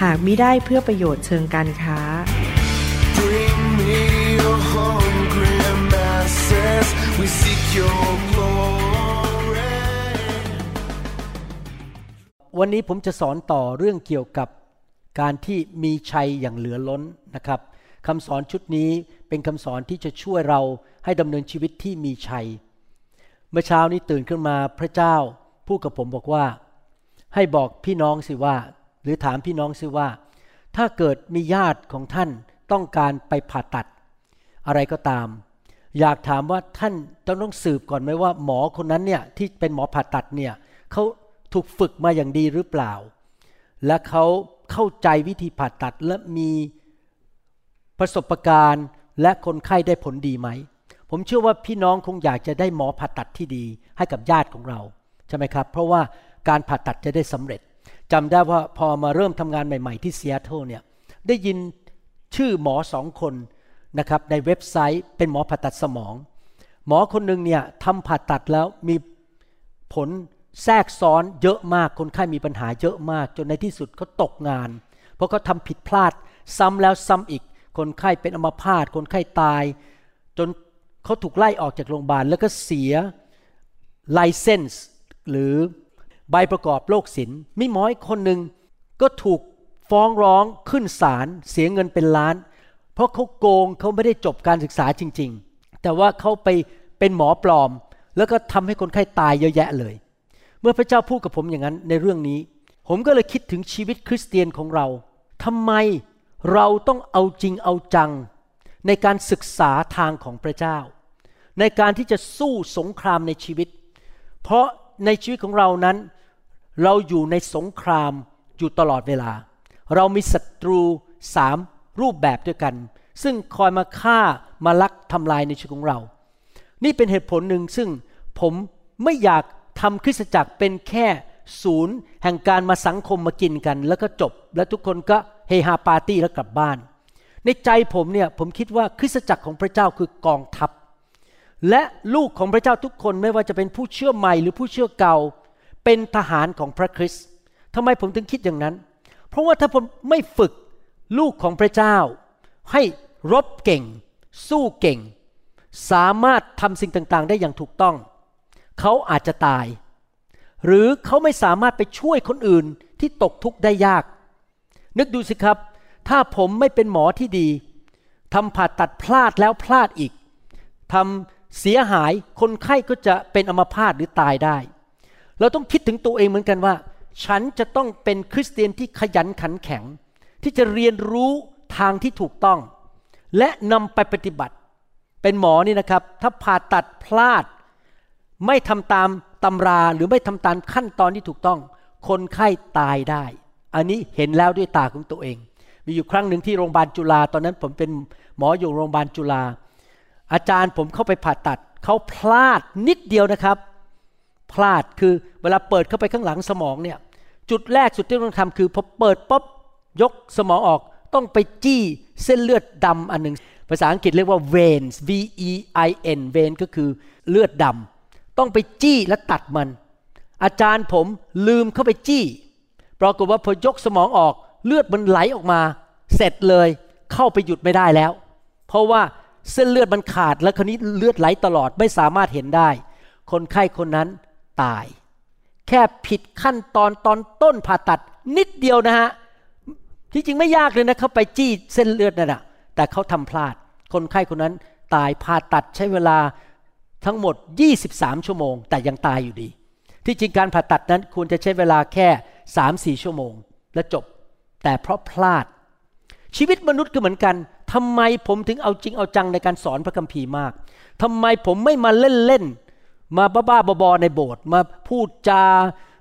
หากมิได้เพื่อประโยชน์เชิงการค้า Bring me your hungry masses. We seek your glory. วันนี้ผมจะสอนต่อเรื่องเกี่ยวกับการที่มีชัยอย่างเหลือล้นนะครับคำสอนชุดนี้เป็นคำสอนที่จะช่วยเราให้ดำเนินชีวิตที่มีชัย เมื่อเช้านี้ตื่นขึ้นมาพระเจ้าพูดกับผมบอกว่า ให้บอกพี่น้องสิว่า หรือถามพี่น้องสิว่า ถ้าเกิดมีญาติของท่านต้องการไปผ่าตัด อะไรก็ตาม อยากถามว่าท่านต้องต้องสืบก่อนไหมว่า หมอคนนั้นเนี่ยที่เป็นหมอผ่าตัดเนี่ยเขาถูกฝึกมาอย่างดีหรือเปล่า และเขาเข้าใจวิธีผ่าตัดและมีประสบการณ์และคนไข้ได้ผลดีไหม ผมเชื่อว่าพี่น้องคงอยากจะได้หมอผ่าตัดที่ดีให้กับญาติของเรา ใช่ไหมครับ เพราะว่าการผ่าตัดจะได้สำเร็จ จำได้ว่าพอมาเริ่มทำงานใหม่ ๆ ที่ซีแอตเทิลเนี่ยได้ยินชื่อหมอสองคนนะครับในเว็บไซต์เป็นหมอผ่าตัดสมอง หมอคนหนึ่งเนี่ยทำผ่าตัดแล้วมีผลแทรกซ้อนเยอะมากคนไข้มีปัญหาเยอะมากจนในที่สุดเขาตกงาน เพราะเขาทำผิดพลาดซ้ำแล้วซ้ำอีก คนไข้เป็นอัมพาตคนไข้ตาย จนเขาถูกไล่ออกจากโรงพยาบาลแล้วก็เสียไลเซนส์หรือ ใบประกอบโรคศิลป์มีหมออีกคนหนึ่งก็ถูกฟ้องร้องขึ้นศาลเสียเงินเป็นล้าน เพราะเขาโกงเขาไม่ได้จบการศึกษาจริง ๆ แต่ว่าเขาไปเป็นหมอปลอม แล้วก็ทำให้คนไข้ตายเยอะแยะเลย เมื่อพระเจ้าพูดกับผมอย่างนั้นในเรื่องนี้ ผมก็เลยคิดถึงชีวิตคริสเตียนของเราทำไมเราต้องเอาจริงเอาจัง ในการศึกษาทางของพระเจ้า ในการที่จะสู้สงครามในชีวิต เพราะ ในชีวิตของเรานั้น เราอยู่ในสงครามอยู่ตลอดเวลา เรามีศัตรูสามรูปแบบด้วยกัน ซึ่งคอยมาฆ่ามาลักทำลายในชีวิตของเรา นี่เป็นเหตุผลหนึ่งซึ่งผมไม่อยากทำคริสตจักรเป็นแค่ศูนย์ แห่งการมาสังคมมากินกัน แล้วก็จบ แล้วทุกคนก็เฮฮาปาร์ตี้แล้วกลับบ้าน ในใจผมเนี่ยผมคิดว่าคริสตจักรของพระเจ้าคือกองทัพ และลูกของพระเจ้าทุกคนไม่ว่าจะเป็นผู้เชื่อใหม่หรือผู้เชื่อเก่า เป็นทหารของพระคริสต์ทำไมผมถึงคิดอย่างนั้น เพราะว่าถ้าผมไม่ฝึกลูกของพระเจ้า ให้รบเก่ง สู้เก่ง สามารถทำสิ่งต่างๆ ได้อย่างถูกต้อง เขาอาจจะตาย หรือเขาไม่สามารถไปช่วยคนอื่นที่ตกทุกข์ได้ยาก นึกดูสิครับ ถ้าผมไม่เป็นหมอที่ดีทำผ่าตัดพลาดแล้วพลาดอีกทำ เสียหายคนไข้ก็จะเป็นอัมพาตหรือตายได้ เราต้องคิดถึงตัวเองเหมือนกันว่า ฉันจะต้องเป็นคริสเตียนที่ขยันขันแข็ง ที่จะเรียนรู้ทางที่ถูกต้อง และนำไปปฏิบัติ เป็นหมอนี่นะครับ ถ้าผ่าตัดพลาด ไม่ทำตามตำราหรือไม่ทำตามขั้นตอนที่ถูกต้อง คนไข้ตายได้ อันนี้เห็นแล้วด้วยตาของตัวเอง มีอยู่ครั้งหนึ่งที่โรงพยาบาลจุฬาตอนนั้นผมเป็นหมออยู่โรงพยาบาลจุฬา อาจารย์ผมเข้าไปผ่าตัดเขาพลาดนิดเดียวนะครับ พลาดคือเวลาเปิดเข้าไปข้างหลังสมองเนี่ยจุดแรกสุดที่ต้องทำคือพอเปิดปุ๊บยกสมองออกต้องไปจี้เส้นเลือดดำอันหนึ่งภาษาอังกฤษเรียกว่า veins v e i n vein ก็คือเลือดดำต้องไปจี้และตัดมัน อาจารย์ผมลืมเข้าไปจี้ปรากฏว่าพอยกสมองออกเลือดมันไหลออกมา เสร็จเลยเข้าไปหยุดไม่ได้แล้ว เพราะว่า เส้นเลือดมันขาดแล้วคราวนี้เลือดไหลตลอดไม่สามารถเห็นได้ คนไข้คนนั้นตาย แค่ผิดขั้นตอนตอนต้นผ่าตัดนิดเดียวนะฮะที่จริงไม่ยากเลยนะเขาไปจี้เส้นเลือดนั่นแหะแต่เขาทำพลาด คนไข้คนนั้นตายผ่าตัดใช้เวลาทั้งหมด 23 ชั่วโมง แต่ยังตายอยู่ดี ที่จริงการผ่าตัดนั้นควรจะใช้เวลาแค่ 3-4 ชั่วโมง และจบ แต่เพราะพลาด ชีวิตมนุษย์ก็เหมือนกัน ทำไมผมถึงเอาจริงเอาจังในการสอนพระคัมภีร์มากทำไมผมไม่มาเล่นๆมาบ้าๆบอๆในโบสถ์มาพูดจา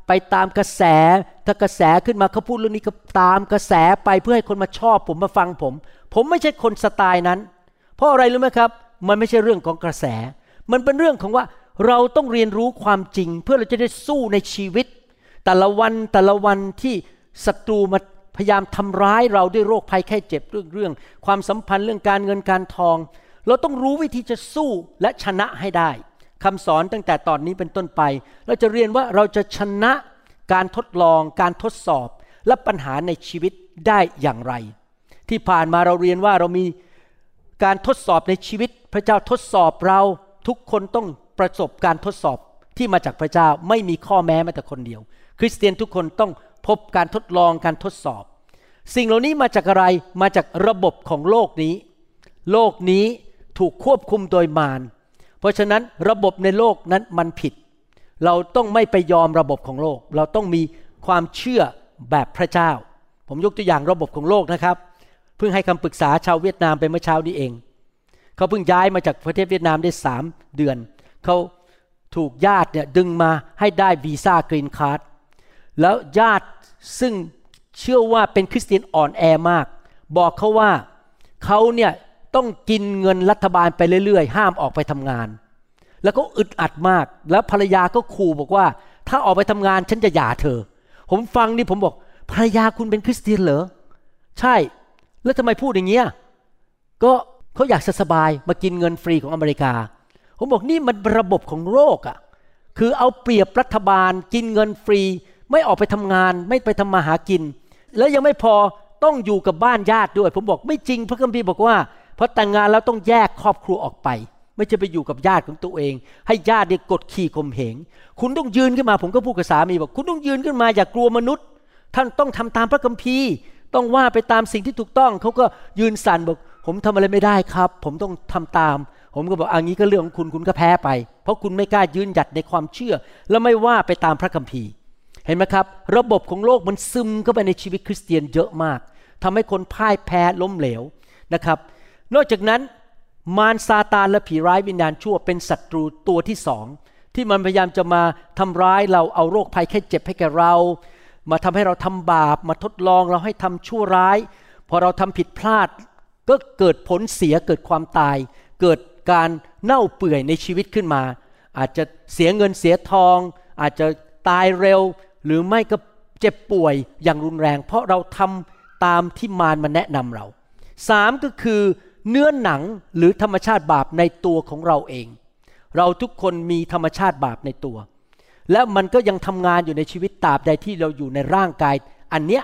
ไปตามกระแส ถ้ากระแสขึ้นมาเขาพูดเรื่องนี้ก็ตามกระแสไปเพื่อให้คนมาชอบผมมาฟังผม ผมไม่ใช่คนสไตล์นั้น เพราะอะไรรู้ไหมครับ มันไม่ใช่เรื่องของกระแส มันเป็นเรื่องของว่าเราต้องเรียนรู้ความจริง เพื่อเราจะได้สู้ในชีวิต แต่ละวันแต่ละวันที่ศัตรูมา พยายามทำร้ายเราด้วยโรคภัยแค่เจ็บเรื่องเรื่อง ความสัมพันธ์เรื่องการเงินการทอง เราต้องรู้วิธีจะสู้และชนะให้ได้คำสอนตั้งแต่ตอนนี้เป็นต้นไป เราจะเรียนว่าเราจะชนะการทดลอง การทดสอบและปัญหาในชีวิตได้อย่างไร ที่ผ่านมาเราเรียนว่าเรามีการทดสอบในชีวิต พระเจ้าทดสอบเราทุกคนต้องประสบการทดสอบที่มาจากพระเจ้าไม่มีข้อแม้แม้แต่คนเดียว คริสเตียนทุกคนต้อง พบการทดลองการทดสอบ สิ่งเหล่านี้มาจากอะไรมาจากระบบของโลกนี้ โลกนี้ถูกควบคุมโดยมารเพราะฉะนั้นระบบในโลกนั้นมันผิด เราต้องไม่ไปยอมระบบของโลก เราต้องมีความเชื่อแบบพระเจ้า ผมยกตัวอย่างระบบของโลกนะครับ เพิ่งให้คำปรึกษาชาวเวียดนามไปเมื่อเช้านี้เอง เขาเพิ่งย้ายมาจากประเทศเวียดนามได้สามเดือน เขาถูกญาติเนี่ยดึงมาให้ได้วีซ่า green card แล้วญาติซึ่งเชื่อว่าเป็นคริสเตียนอ่อนแอมาก บอกเขาว่าเขาเนี่ยต้องกินเงินรัฐบาลไปเรื่อยๆ ห้ามออกไปทำงาน แล้วก็อึดอัดมาก แล้วภรรยาก็ขู่บอกว่า ถ้าออกไปทำงานฉันจะหย่าเธอ ผมฟังนี่ผมบอกภรรยาคุณเป็นคริสเตียนเหรอ ใช่ แล้วทำไมพูดอย่างเงี้ย ก็เขาอยากสบายมากินเงินฟรีของอเมริกา ผมบอกนี่มันระบบของโลกอะ่ะ คือเอาเปรียบรัฐบาลกินเงินฟรี ไม่ออกไปทำงาน ไม่ไปทำมาหากิน แล้วยังไม่พอต้องอยู่กับบ้านญาติด้วย ผมบอกไม่จริงพระคัมภีร์บอกว่าพอแต่งงานแล้วต้องแยกครอบครัวออกไป ไม่จะไปอยู่กับญาติของตัวเอง ให้ญาติเนี่ยกดขี่ข่มเหง คุณต้องยืนขึ้นมา ผมก็พูดกับสามีบอกคุณต้องยืนขึ้นมาอย่ากลัวมนุษย์ ท่านต้องทำตามพระคัมภีร์ ต้องว่าไปตามสิ่งที่ถูกต้องเขาก็ยืนสั่นบอก ผมทำอะไรไม่ได้ครับ ผมต้องทำตามผมก็บอกอันนี้ก็เรื่องของคุณคุณก็แพ้ไป เพราะคุณไม่กล้ายืนหยัดในความเชื่อ และไม่ว่าไปตามพระคัมภีร์ เห็นไหมครับ ระบบของโลกมันซึมเข้าไปในชีวิตคริสเตียนเยอะมากทำให้คนพ่ายแพ้ล้มเหลวนะครับ นอกจากนั้นมารซาตานและผีร้ายวิญญาณชั่วเป็นศัตรูตัวที่สองที่มันพยายามจะมาทำร้ายเราเอาโรคภัยแค่เจ็บให้แก่เรา มาทำให้เราทำบาป มาทดลองเราให้ทำชั่วร้าย พอเราทำผิดพลาด ก็เกิดผลเสียเกิดความตาย เกิดการเน่าเปื่อยในชีวิตขึ้นมา อาจจะเสียเงินเสียทอง อาจจะตายเร็ว หรือไม่ก็เจ็บป่วยอย่างรุนแรง เพราะเราทำตามที่มารมาแนะนำเราสามก็คือเนื้อหนังหรือธรรมชาติบาปในตัวของเราเอง เราทุกคนมีธรรมชาติบาปในตัว และมันก็ยังทำงานอยู่ในชีวิตตราบใดที่เราอยู่ในร่างกาย อันเนี้ย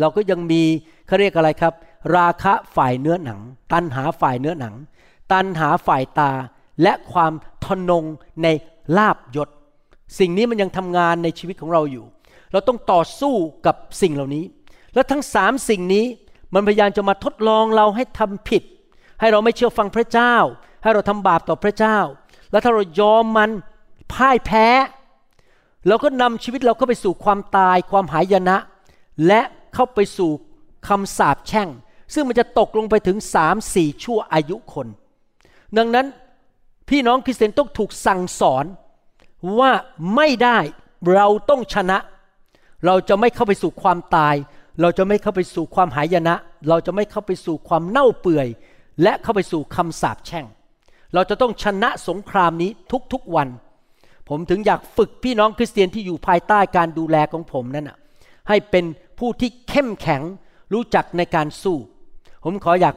เราก็ยังมีเขาเรียกอะไรครับ ราคะฝ่ายเนื้อหนัง ตันหาฝ่ายเนื้อหนัง ตันหาฝ่ายตาและความทนงในลาบยศ สิ่งนี้มันยังทำงานในชีวิตของเราอยู่ เราต้องต่อสู้กับสิ่งเหล่านี้ และทั้งสามสิ่งนี้มันพยายามจะมาทดลองเราให้ทำผิด ให้เราไม่เชื่อฟังพระเจ้า ให้เราทำบาปต่อพระเจ้า แล้วถ้าเรายอมมันพ่ายแพ้เราก็นำชีวิตเราเข้าไปสู่ความตายความหายนะ และเข้าไปสู่คำสาปแช่ง ซึ่งมันจะตกลงไปถึงสามสี่ชั่วอายุคน ดังนั้นพี่น้องคริสเตียนต้องถูกสั่งสอนว่าไม่ได้เราต้องชนะ เราจะไม่เข้าไปสู่ความตาย เราจะไม่เข้าไปสู่ความหายนะ เราจะไม่เข้าไปสู่ความเน่าเปื่อย และเข้าไปสู่คำสาปแช่ง เราจะต้องชนะสงครามนี้ทุกๆวัน ผมถึงอยากฝึกพี่น้องคริสเตียนที่อยู่ภายใต้การดูแลของผมนั่นนะให้เป็นผู้ที่เข้มแข็งรู้จักในการสู้ ผมขออยาก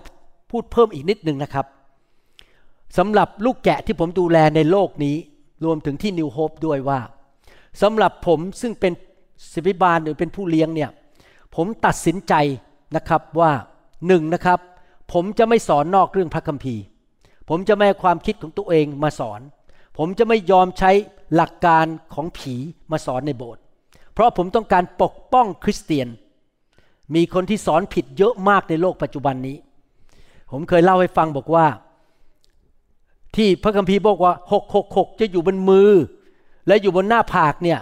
พูดเพิ่มอีกนิดหนึ่งนะครับสำหรับลูกแกะที่ผมดูแลในโลกนี้ รวมถึงที่นิวโฮปด้วยว่าสำหรับผมซึ่งเป็น ศิบิบาลหรือเป็นผู้เลี้ยงเนี่ยผมตัดสินใจนะครับว่าหนึ่งนะครับ ผมจะไม่สอนนอกเรื่องพระคัมภีร์ ผมจะไม่ความคิดของตัวเองมาสอน ผมจะไม่ยอมใช้หลักการของผีมาสอนในโบสถ์เพราะผมต้องการปกป้องคริสเตียน มีคนที่สอนผิดเยอะมากในโลกปัจจุบันนี้ ผมเคยเล่าให้ฟังบอกว่า ที่พระคัมภีร์บอกว่าหกหกหกจะอยู่บนมือ และอยู่บนหน้าผากเนี่ย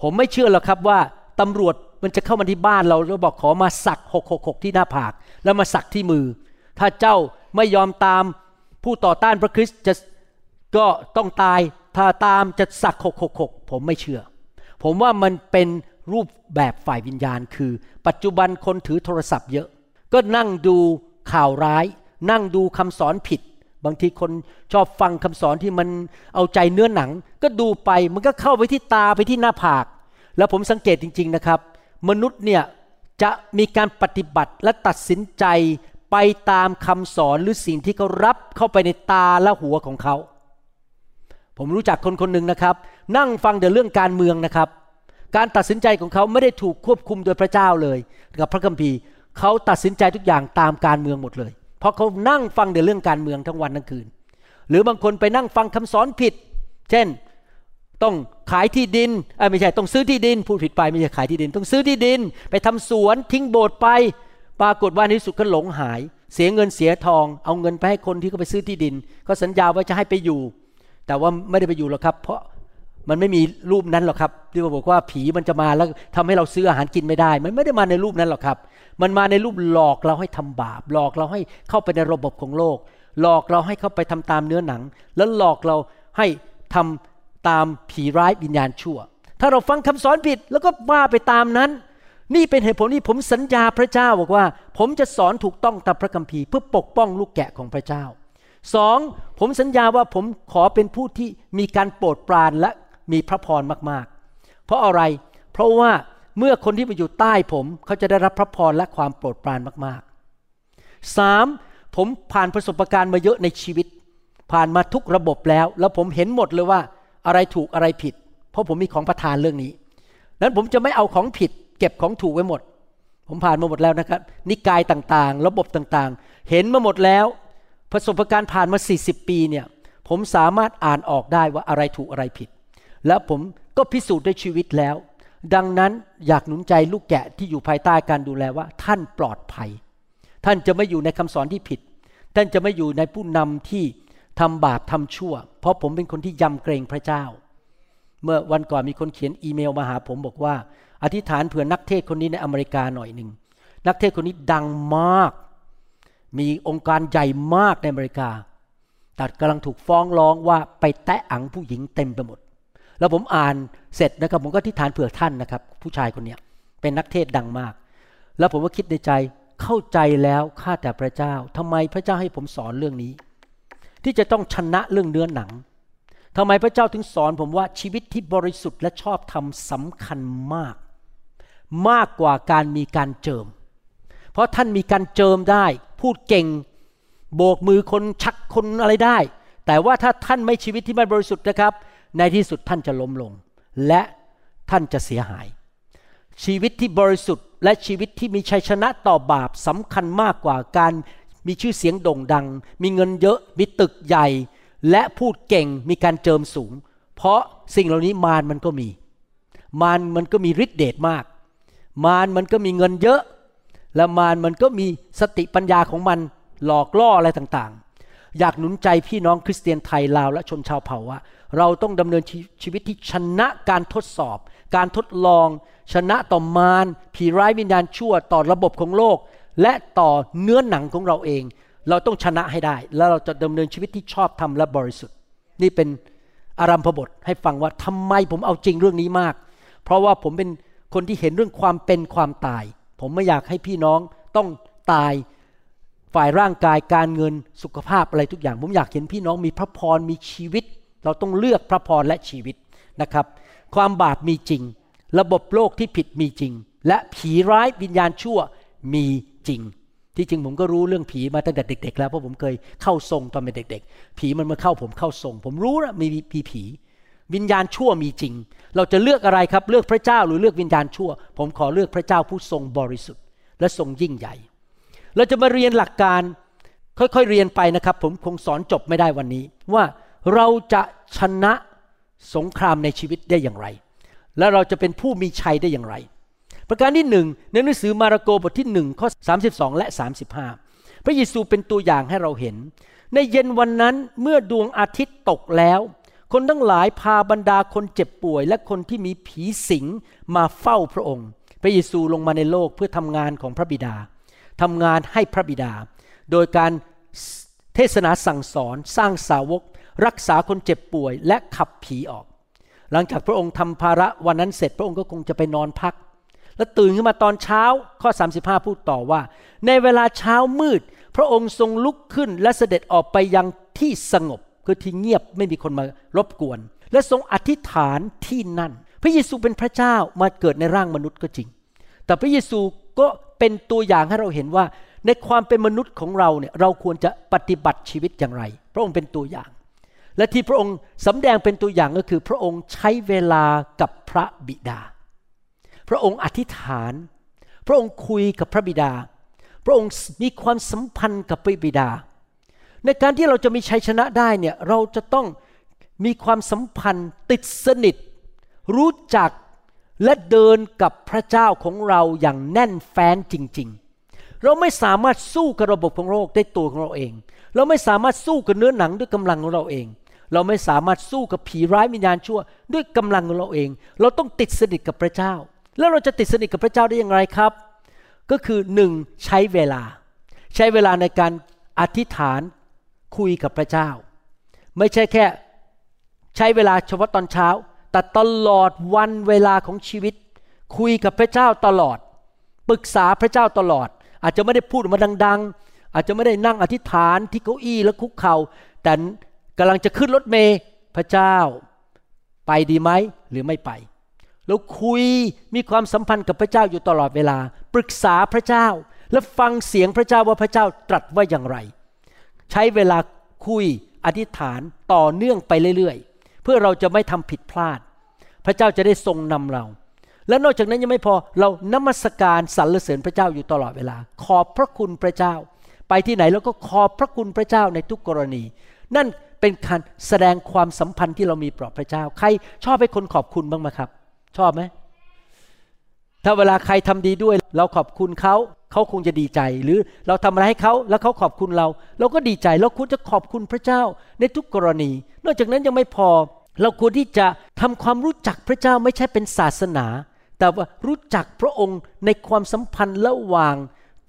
ผมไม่เชื่อหรอกครับว่าตำรวจมันจะเข้ามาที่บ้านเราแล้วบอกขอมาสักหกหกหกที่หน้าผาก แล้วมาสักที่มือ ถ้าเจ้าไม่ยอมตามผู้ต่อต้านพระคริสต์จะก็ต้องตายถ้าตามจะสักหกหกหกผมไม่เชื่อ ผมว่ามันเป็นรูปแบบฝ่ายวิญญาณ คือ ปัจจุบันคนถือโทรศัพท์เยอะ ก็นั่งดูข่าวร้าย นั่งดูคำสอนผิด บางทีคนชอบฟังคำสอนที่มันเอาใจเนื้อหนัง ก็ดูไปมันก็เข้าไปที่ตาไปที่หน้าผาก แล้วผมสังเกตจริง ๆนะครับ มนุษย์เนี่ยจะมีการปฏิบัติและตัดสินใจไปตามคำสอนหรือสิ่งที่เขารับเข้าไปในตาและหัวของเขา ผมรู้จักคนคนหนึ่งนะครับ นั่งฟังแต่เรื่องการเมืองนะครับ การตัดสินใจของเขาไม่ได้ถูกควบคุมโดยพระเจ้าเลยกับพระคัมภีร์เขาตัดสินใจทุกอย่างตามการเมืองหมดเลย เพราะเขานั่งฟังแต่เรื่องการเมืองทั้งวันทั้งคืน หรือบางคนไปนั่งฟังคำสอนผิด เช่นต้องขายที่ดินอไม่ใช่ต้องซื้อที่ดินพูดผิดไปไม่ใช่ขายที่ดิน ต้องซื้อที่ดิน ไปทำสวนทิ้งโบสถ์ไป ปรากฏว่าในที่สุดก็หลงหาย เสียเงินเสียทอง เอาเงินไปให้คนที่เขาไปซื้อที่ดิน ก็สัญญาว่าจะให้ไปอยู่ แต่ว่าไม่ได้ไปอยู่หรอกครับ เพราะมันไม่มีรูปนั้นหรอกครับที่บอกว่าผีมันจะมาแล้วทำให้เราซื้ออาหารกินไม่ได้ มันไม่ได้มาในรูปนั้นหรอกครับ มันมาในรูปหลอกเราให้ทำบาป หลอกเราให้เข้าไปในระบบของโลก หลอกเราให้เข้าไปทำตามเนื้อหนัง แล้วหลอกเราให้ทำตามผีร้ายวิญญาณชั่ว ถ้าเราฟังคำสอนผิดแล้วก็ว่าไปตามนั้น นี่เป็นเหตุผลที่ผมสัญญาพระเจ้าบอกว่า ผมจะสอนถูกต้องตามพระคัมภีร์เพื่อปกป้องลูกแกะของพระเจ้าสองผมสัญญาว่าผมขอเป็นผู้ที่มีการโปรดปรานและมีพระพรมากๆ เพราะอะไร เพราะว่า เมื่อคนที่มาอยู่ใต้ผมเขาจะได้รับพระพรและความโปรดปรานมากๆสามผมผ่านประสบการณ์มาเยอะในชีวิต ผ่านมาทุกระบบแล้ว แล้วผมเห็นหมดเลยว่า อะไรถูกอะไรผิด เพราะผมมีของประทานเรื่องนี้นั้นผมจะไม่เอาของผิด เก็บของถูกไว้หมด ผมผ่านมาหมดแล้วนะครับ นิกายต่างๆ ระบบต่างๆ เห็นมาหมดแล้ว ประสบการณ์ผ่านมา 40 ปีเนี่ยผมสามารถอ่านออกได้ว่าอะไรถูกอะไรผิด และผมก็พิสูจน์ด้วยชีวิตแล้ว ดังนั้นอยากหนุนใจลูกแกะที่อยู่ภายใต้การดูแลว่า ท่านปลอดภัย ท่านจะไม่อยู่ในคำสอนที่ผิด ท่านจะไม่อยู่ในผู้นำที่ทำบาปทำชั่ว เพราะผมเป็นคนที่ยำเกรงพระเจ้า เมื่อวันก่อนมีคนเขียนอีเมลมาหาผมบอกว่า อธิษฐานเผื่อนักเทศคนนี้ในอเมริกาหน่อยหนึ่งนักเทศคนนี้ดังมาก มีองค์การใหญ่มากในอเมริกาแต่กำลังถูกฟ้องร้องว่าไปแตะอังผู้หญิงเต็มไปหมด แล้วผมอ่านเสร็จนะครับ ผมก็อธิษฐานเผื่อท่านนะครับ ผู้ชายคนเนี้ยเป็นนักเทศดังมาก แล้วผมก็คิดในใจเข้าใจแล้วข้าแต่พระเจ้าทำไมพระเจ้าให้ผมสอนเรื่องนี้ ที่จะต้องชนะเรื่องเนื้อหนังทำไมพระเจ้าถึงสอนผมว่าชีวิตที่บริสุทธิ์และชอบธรรมสำคัญมาก มากกว่าการมีการเจิม เพราะท่านมีการเจิมได้ พูดเก่ง โบกมือคนชักคนอะไรได้ แต่ว่าถ้าท่านไม่ชีวิตที่ไม่บริสุทธิ์นะครับ ในที่สุดท่านจะล้มลง และท่านจะเสียหาย ชีวิตที่บริสุทธิ์และชีวิตที่มีชัยชนะต่อบาปสำคัญมากกว่าการมีชื่อเสียงโด่งดัง มีเงินเยอะมีตึกใหญ่ และพูดเก่งมีการเจิมสูง เพราะสิ่งเหล่านี้มารมันก็มี มารมันก็มีฤทธิเดชมาก มารมันก็มีเงินเยอะ และมารมันก็มีสติปัญญาของมันหลอกล่ออะไรต่างๆ อยากหนุนใจพี่น้องคริสเตียนไทยลาวและชนชาวเผ่าว่า เราต้องดำเนินชีวิตที่ชนะการทดสอบ การทดลอง ชนะต่อมารผีร้ายวิญญาณชั่วต่อระบบของโลก และต่อเนื้อหนังของเราเอง เราต้องชนะให้ได้ แล้วเราจะดำเนินชีวิตที่ชอบธรรมและบริสุทธิ์ นี่เป็นอารัมพบทให้ฟังว่าทำไมผมเอาจริงเรื่องนี้มาก เพราะว่าผมเป็นคนที่เห็นเรื่องความเป็นความตาย ผมไม่อยากให้พี่น้องต้องตายฝ่ายร่างกายการเงินสุขภาพอะไรทุกอย่าง ผมอยากเห็นพี่น้องมีพระพรมีชีวิต เราต้องเลือกพระพรและชีวิตนะครับ ความบาปมีจริง ระบบโลกที่ผิดมีจริง และผีร้ายวิญญาณชั่วมีจริง ที่จริงผมก็รู้เรื่องผีมาตั้งแต่เด็ก ๆ แล้วเพราะผมเคยเข้าทรงตอนเป็นเด็ก ๆ ผีมันมาเข้าผมเข้าทรง ผมรู้นะมีมีผี วิญญาณชั่วมีจริง เราจะเลือกอะไรครับเลือกพระเจ้าหรือเลือกวิญญาณชั่ว ผมขอเลือกพระเจ้าผู้ทรงบริสุทธิ์ และทรงยิ่งใหญ่ เราจะมาเรียนหลักการค่อยๆเรียนไปนะครับ ผมคงสอนจบไม่ได้วันนี้ว่า เราจะชนะสงครามในชีวิตได้อย่างไร และเราจะเป็นผู้มีชัยได้อย่างไร ประการที่หนึ่งในหนังสือมาระโกบทที่หนึ่งข้อ32 และ 35 พระเยซูเป็นตัวอย่างให้เราเห็น ในเย็นวันนั้นเมื่อดวงอาทิตย์ตกแล้ว คนทั้งหลายพาบรรดาคนเจ็บป่วย และคนที่มีผีสิงมาเฝ้าพระองค์ พระเยซูลงมาในโลกเพื่อทำงานของพระบิดาทำงานให้พระบิดา โดยการเทศนาสั่งสอนสร้างสาวก รักษาคนเจ็บป่วย และขับผีออก หลังจากพระองค์ทำภาระวันนั้นเสร็จพระองค์ก็คงจะไปนอนพัก แล้วตื่นขึ้นมาตอนเช้าข้อ 35 พูดต่อว่า ในเวลาเช้ามืด พระองค์ทรงลุกขึ้นและเสด็จออกไปยังที่สงบคือที่เงียบไม่มีคนมารบกวน และทรงอธิษฐานที่นั่น พระเยซูเป็นพระเจ้ามาเกิดในร่างมนุษย์ก็จริง แต่พระเยซูก็เป็นตัวอย่างให้เราเห็นว่าในความเป็นมนุษย์ของเราเนี่ยเราควรจะปฏิบัติชีวิตอย่างไร พระองค์เป็นตัวอย่าง และที่พระองค์สำแดงเป็นตัวอย่างก็คือ พระองค์ใช้เวลากับพระบิดา พระองค์อธิษฐาน พระองค์คุยกับพระบิดา พระองค์มีความสัมพันธ์กับพระบิดา ในการที่เราจะมีชัยชนะได้เนี่ยเราจะต้องมีความสัมพันธ์ติดสนิท รู้จักและเดินกับพระเจ้าของเราอย่างแน่นแฟ้นจริง ๆ เราไม่สามารถสู้กับระบบของโลกได้ตัวของเราเอง เราไม่สามารถสู้กับเนื้อหนังด้วยกำลังของเราเอง เราไม่สามารถสู้กับผีร้ายวิญญาณชั่ว ด้วยกำลังของเราเอง เราต้องติดสนิทกับพระเจ้า แล้วเราจะติดสนิทกับพระเจ้าได้อย่างไรครับ ก็คือหนึ่งใช้เวลา ใช้เวลาในการอธิษฐานคุยกับพระเจ้า ไม่ใช่แค่ใช้เวลาเฉพาะตอนเช้า แต่ตลอดวันเวลาของชีวิต คุยกับพระเจ้าตลอด ปรึกษาพระเจ้าตลอด อาจจะไม่ได้พูดออกมาดัง ๆ อาจจะไม่ได้นั่งอธิษฐานที่เก้าอี้และคุกเขา่าแต่ กำลังจะขึ้นรถเมย์พระเจ้า ไปดีไหมหรือไม่ไปเราคุยมีความสัมพันธ์กับพระเจ้าอยู่ตลอดเวลา ปรึกษาพระเจ้า และฟังเสียงพระเจ้าว่าพระเจ้าตรัสว่าอย่างไร ใช้เวลาคุยอธิษฐานต่อเนื่องไปเรื่อยๆ เพื่อเราจะไม่ทำผิดพลาด พระเจ้าจะได้ทรงนำเรา และนอกจากนั้นยังไม่พอเรานมัสการสรรเสริญพระเจ้าอยู่ตลอดเวลา ขอบพระคุณพระเจ้า ไปที่ไหนแล้วก็ขอบพระคุณพระเจ้าในทุกกรณี นั่น เป็นการแสดงความสัมพันธ์ที่เรามีต่อพระเจ้า ใครชอบให้คนขอบคุณบ้างไหมครับ ชอบไหมถ้าเวลาใครทำดีด้วย เราขอบคุณเขาเขาคงจะดีใจ หรือเราทำอะไรให้เขาแล้วเขาขอบคุณเรา เราก็ดีใจเราควรจะขอบคุณพระเจ้าในทุกกรณี นอกจากนั้นยังไม่พอ เราควรที่จะทำความรู้จักพระเจ้าไม่ใช่เป็นศาสนา แต่ว่ารู้จักพระองค์ในความสัมพันธ์ระหว่าง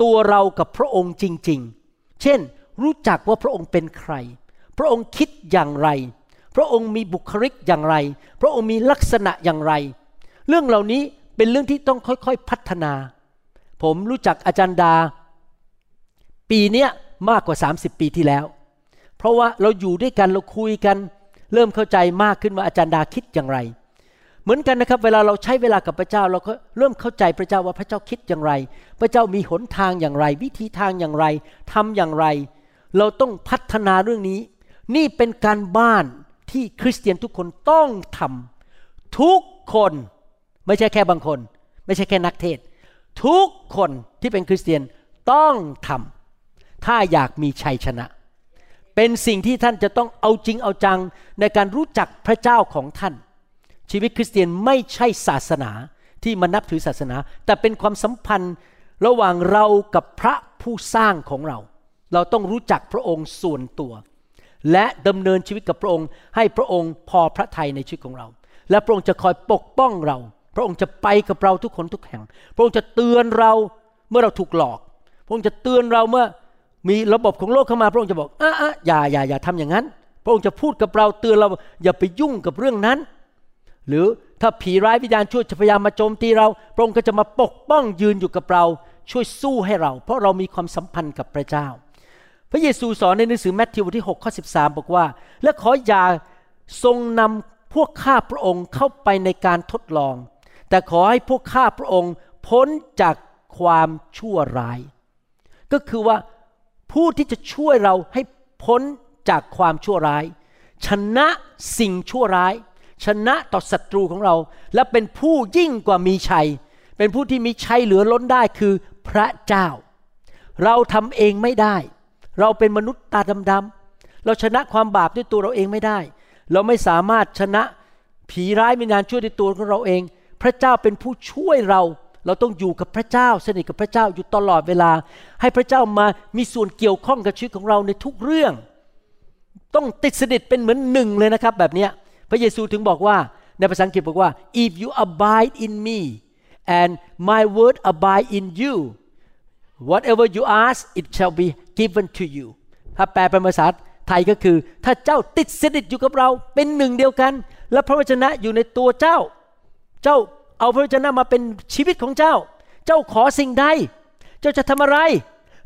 ตัวเรากับพระองค์จริง ๆ เช่น รู้จักว่าพระองค์เป็นใคร พระองค์คิดอย่างไร พระองค์มีบุคลิกอย่างไร พระองค์มีลักษณะอย่างไร เรื่องเหล่านี้เป็นเรื่องที่ต้องค่อยๆพัฒนา ผมรู้จักอาจารย์ดา ปีเนี้ยมากกว่า 30 ปีที่แล้ว เพราะว่าเราอยู่ด้วยกันเราคุยกัน เริ่มเข้าใจมากขึ้นว่าอาจารย์ดาคิดอย่างไร เหมือนกันนะครับ เวลาเราใช้เวลากับพระเจ้า เราก็เริ่มเข้าใจพระเจ้าว่าพระเจ้าคิดอย่างไร พระเจ้ามีหนทางอย่างไร วิธีทางอย่างไรทำอย่างไร เราต้องพัฒนาเรื่องนี้ นี่เป็นการบ้านที่คริสเตียนทุกคนต้องทำทุกคนไม่ใช่แค่บางคน ไม่ใช่แค่นักเทศ ทุกคนที่เป็นคริสเตียนต้องทำถ้าอยากมีชัยชนะ เป็นสิ่งที่ท่านจะต้องเอาจริงเอาจังในการรู้จักพระเจ้าของท่าน ชีวิตคริสเตียนไม่ใช่ศาสนาที่มานับถือศาสนา แต่เป็นความสัมพันธ์ระหว่างเรากับพระผู้สร้างของเรา เราต้องรู้จักพระองค์ส่วนตัว และดำเนินชีวิตกับพระองค์ ให้พระองค์พอพระทัยในชีวิตของเรา และพระองค์จะคอยปกป้องเรา พระองค์จะไปกับเราทุกคนทุกแห่ง พระองค์จะเตือนเราเมื่อเราถูกหลอก พระองค์จะเตือนเราเมื่อมีระบบของโลกเข้ามา พระองค์จะบอกอะอะอย่าอย่าอย่าทำอย่างนั้น พระองค์จะพูดกับเราเตือนเราอย่าไปยุ่งกับเรื่องนั้น หรือถ้าผีร้ายวิญญาณชั่วจะพยายามมาโจมตีเรา พระองค์ก็จะมาปกป้องยืนอยู่กับเรา ช่วยสู้ให้เรา เพราะเรามีความสัมพันธ์กับพระเจ้า ระเยซูสอนในหนังสือแมทธิวบทที่6ข้อ13 บอกว่า และขออย่าทรงนำพวกข้าพระองค์เข้าไปในการทดลอง แต่ขอให้พวกข้าพระองค์พ้นจากความชั่วร้าย ก็คือว่าผู้ที่จะช่วยเราให้พ้นจากความชั่วร้าย ชนะสิ่งชั่วร้าย ชนะต่อศัตรูของเรา และเป็นผู้ยิ่งกว่ามีชัย เป็นผู้ที่มีชัยเหลือล้นได้คือพระเจ้า เราทำเองไม่ได้ เราเป็นมนุษย์ตาดำๆเราชนะความบาปด้วยตัวเราเองไม่ได้ เราไม่สามารถชนะผีร้ายวิญญาณชั่วด้วยตัวของเราเอง พระเจ้าเป็นผู้ช่วยเรา เราต้องอยู่กับพระเจ้า สนิทกับพระเจ้าอยู่ตลอดเวลา ให้พระเจ้ามามีส่วนเกี่ยวข้องกับชีวิตของเราในทุกเรื่อง ต้องติดสนิทเป็นเหมือนหนึ่งเลยนะครับ แบบนี้พระเยซูถึงบอกว่าในภาษาอังกฤษบอกว่า if you abide in me and my word abide in you whatever you ask it shall be given to you ถ้าแปลเป็นภาษาไทยก็คือ ถ้าเจ้าติดสนิทอยู่กับเราเป็นหนึ่งเดียวกัน และพระวจนะอยู่ในตัวเจ้า เจ้าเอาพระวจนะมาเป็นชีวิตของเจ้า เจ้าขอสิ่งใด เจ้าจะทำอะไร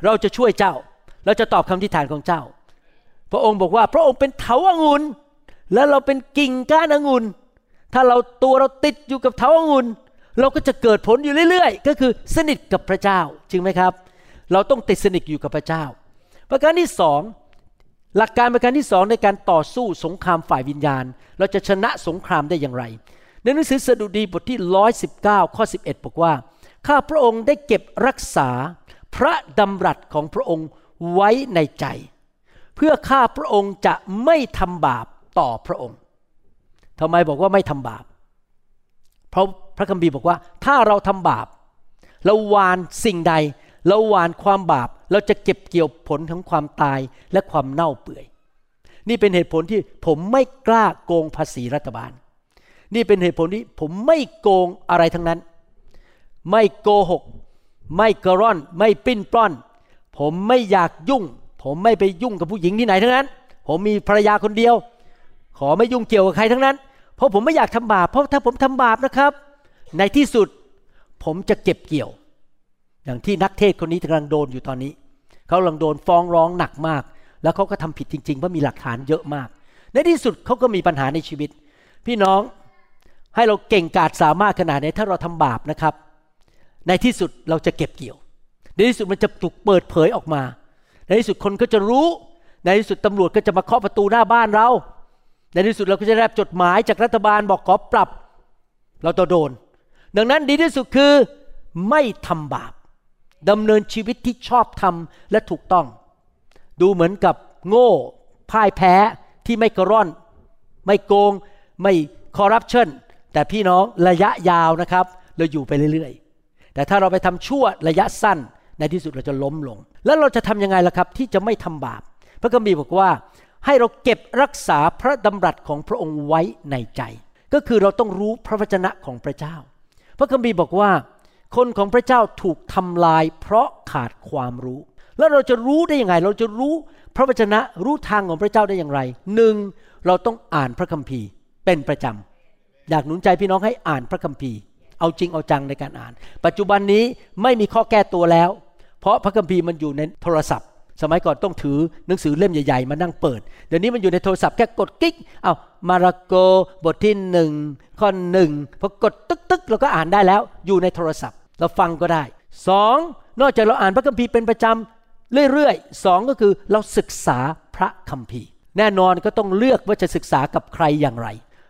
เราจะช่วยเจ้า เราจะตอบคำทิฏฐานของเจ้า พระองค์บอกว่าพระองค์เป็นเถาอางุ่นและเราเป็นกิ่งก้านองุ่นถ้าเราตัวเราติดอยู่กับเถาอางุ่น เราก็จะเกิดผลอยู่เรื่อยๆ ก็คือสนิทกับพระเจ้าจริงไหมครับ เราต้องติดสนิทอยู่กับพระเจ้า ประการที่สองหลักการประการที่สองในการต่อสู้สงครามฝ่ายวิญญาณ เราจะชนะสงครามได้อย่างไร ในหนังสือสดุดีบทที่ 119 ข้อ 11 บอกว่า ข้าพระองค์ได้เก็บรักษาพระดำรัสของพระองค์ไว้ในใจ เพื่อข้าพระองค์จะไม่ทำบาปต่อพระองค์ทำไมบอกว่าไม่ทำบาป เพราะ พระคัมภีร์บอกว่า ถ้าเราทำบาปเราหวานสิ่งใด เราหวานความบาป เราจะเก็บเกี่ยวผลของความตายและความเน่าเปื่อย นี่เป็นเหตุผลที่ผมไม่กล้าโกงภาษีรัฐบาล นี่เป็นเหตุผลที่ผมไม่โกงอะไรทั้งนั้น ไม่โกหก ไม่กระร่อน ไม่ปิ้นปล้อน ผมไม่อยากยุ่ง ผมไม่ไปยุ่งกับผู้หญิงที่ไหนทั้งนั้น ผมมีภรรยาคนเดียว ขอไม่ยุ่งเกี่ยวกับใครทั้งนั้น เพราะผมไม่อยากทำบาป เพราะถ้าผมทำบาปนะครับ ในที่สุดผมจะเก็บเกี่ยว อย่างที่นักเทศคนนี้กำลังโดนอยู่ตอนนี้ เขากำลังโดนฟ้องร้องหนักมาก แล้วเขาก็ทำผิดจริงๆเพราะมีหลักฐานเยอะมาก ในที่สุดเขาก็มีปัญหาในชีวิต พี่น้องให้เราเก่งกาจสามารถขนาดไหนถ้าเราทำบาปนะครับ ในที่สุดเราจะเก็บเกี่ยว ในที่สุดมันจะถูกเปิดเผยออกมา ในที่สุดคนก็จะรู้ ในที่สุดตำรวจก็จะมาเคาะประตูหน้าบ้านเรา ในที่สุดเราก็จะได้รับจดหมายจากรัฐบาลบอกขอปรับ เราจะโดน ดังนั้นดีที่สุดคือไม่ทำบาปดำเนินชีวิตที่ชอบทำและถูกต้อง ดูเหมือนกับโง่พ่ายแพ้ที่ไม่กระร่อน ไม่โกง ไม่คอร์รัปชันแต่พี่น้องระยะยาวนะครับ เราอยู่ไปเรื่อยๆ แต่ถ้าเราไปทำชั่วระยะสั้นในที่สุดเราจะล้มลง แล้วเราจะทำยังไงล่ะครับ ที่จะไม่ทำบาป พระคัมภีร์บอกว่า ให้เราเก็บรักษาพระดำรัสของพระองค์ไว้ในใจ ก็คือเราต้องรู้พระวจนะของพระเจ้า พระคัมภีร์บอกว่า คนของพระเจ้าถูกทำลาย เพราะขาดความรู้ แล้วเราจะรู้ได้ยังไง เราจะรู้พระวจนะรู้ทางของพระเจ้าได้อย่างไรหนึ่งเราต้องอ่านพระคัมภีร์เป็นประจำอยากหนุนใจพี่น้องให้อ่านพระคัมภีร์ เอาจริงเอาจังในการอ่าน ปัจจุบันนี้ไม่มีข้อแก้ตัวแล้ว เพราะพระคัมภีร์มันอยู่ในโทรศัพท์ สมัยก่อนต้องถือหนังสือเล่มใหญ่ๆ มานั่งเปิด เดี๋ยวนี้มันอยู่ในโทรศัพท์แค่กดกิ๊กเอา มาระโกบทที่หนึ่งข้อหนึ่งพอกดตึกตึกเราก็อ่านได้แล้ว อยู่ในโทรศัพท์ เราฟังก็ได้สองนอกจากเราอ่านพระคัมภีร์เป็นประจำเรื่อยๆสองก็คือเราศึกษาพระคัมภีร์ แน่นอนก็ต้องเลือกว่าจะศึกษากับใครอย่างไร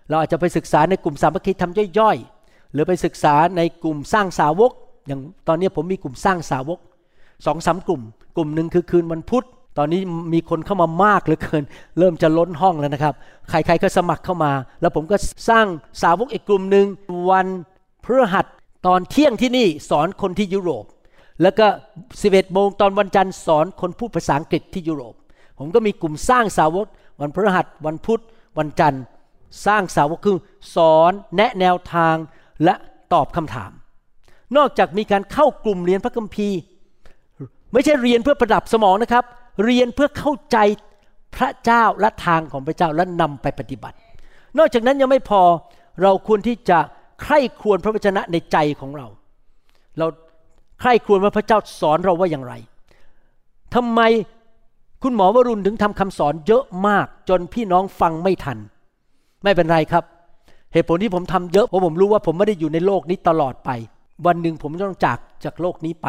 เราอาจจะไปศึกษาในกลุ่มสามัคคีทำย่อยๆ หรือไปศึกษาในกลุ่มสร้างสาวก อย่างตอนนี้ผมมีกลุ่มสร้างสาวกสองสามกลุ่ม กลุ่มหนึ่งคือคืนวันพุธ ตอนนี้มีคนเข้ามามากเหลือเกิน เริ่มจะล้นห้องแล้วนะครับ ใครๆก็สมัครเข้ามา แล้วผมก็สร้างสาวกอีกกลุ่มหนึ่งวันพฤหัสตอนเที่ยงที่นี่สอนคนที่ยุโรป แล้วก็ 11โมงตอนวันจันทร์สอนคนพูดภาษาอังกฤษที่ยุโรป ผมก็มีกลุ่มสร้างสาวก วันพฤหัสวันพุธ วันจันทร์ สร้างสาวกคือสอนแนะแนวทางและตอบคำถาม นอกจากมีการเข้ากลุ่มเรียนพระคัมภีร์ ไม่ใช่เรียนเพื่อประดับสมองนะครับ เรียนเพื่อเข้าใจพระเจ้าและทางของพระเจ้าและนำไปปฏิบัติ นอกจากนั้นยังไม่พอเราควรที่จะใคร่ครวญพระวจนะในใจของเรา เราใคร่ครวญว่าพระเจ้าสอนเราว่าอย่างไรทำไมคุณหมอวรุณถึงทำคำสอนเยอะมากจนพี่น้องฟังไม่ทัน ไม่เป็นไรครับ เหตุผลที่ผมทำเยอะเพราะผมรู้ว่าผมไม่ได้อยู่ในโลกนี้ตลอดไป วันหนึ่งผมต้องจากจากโลกนี้ไป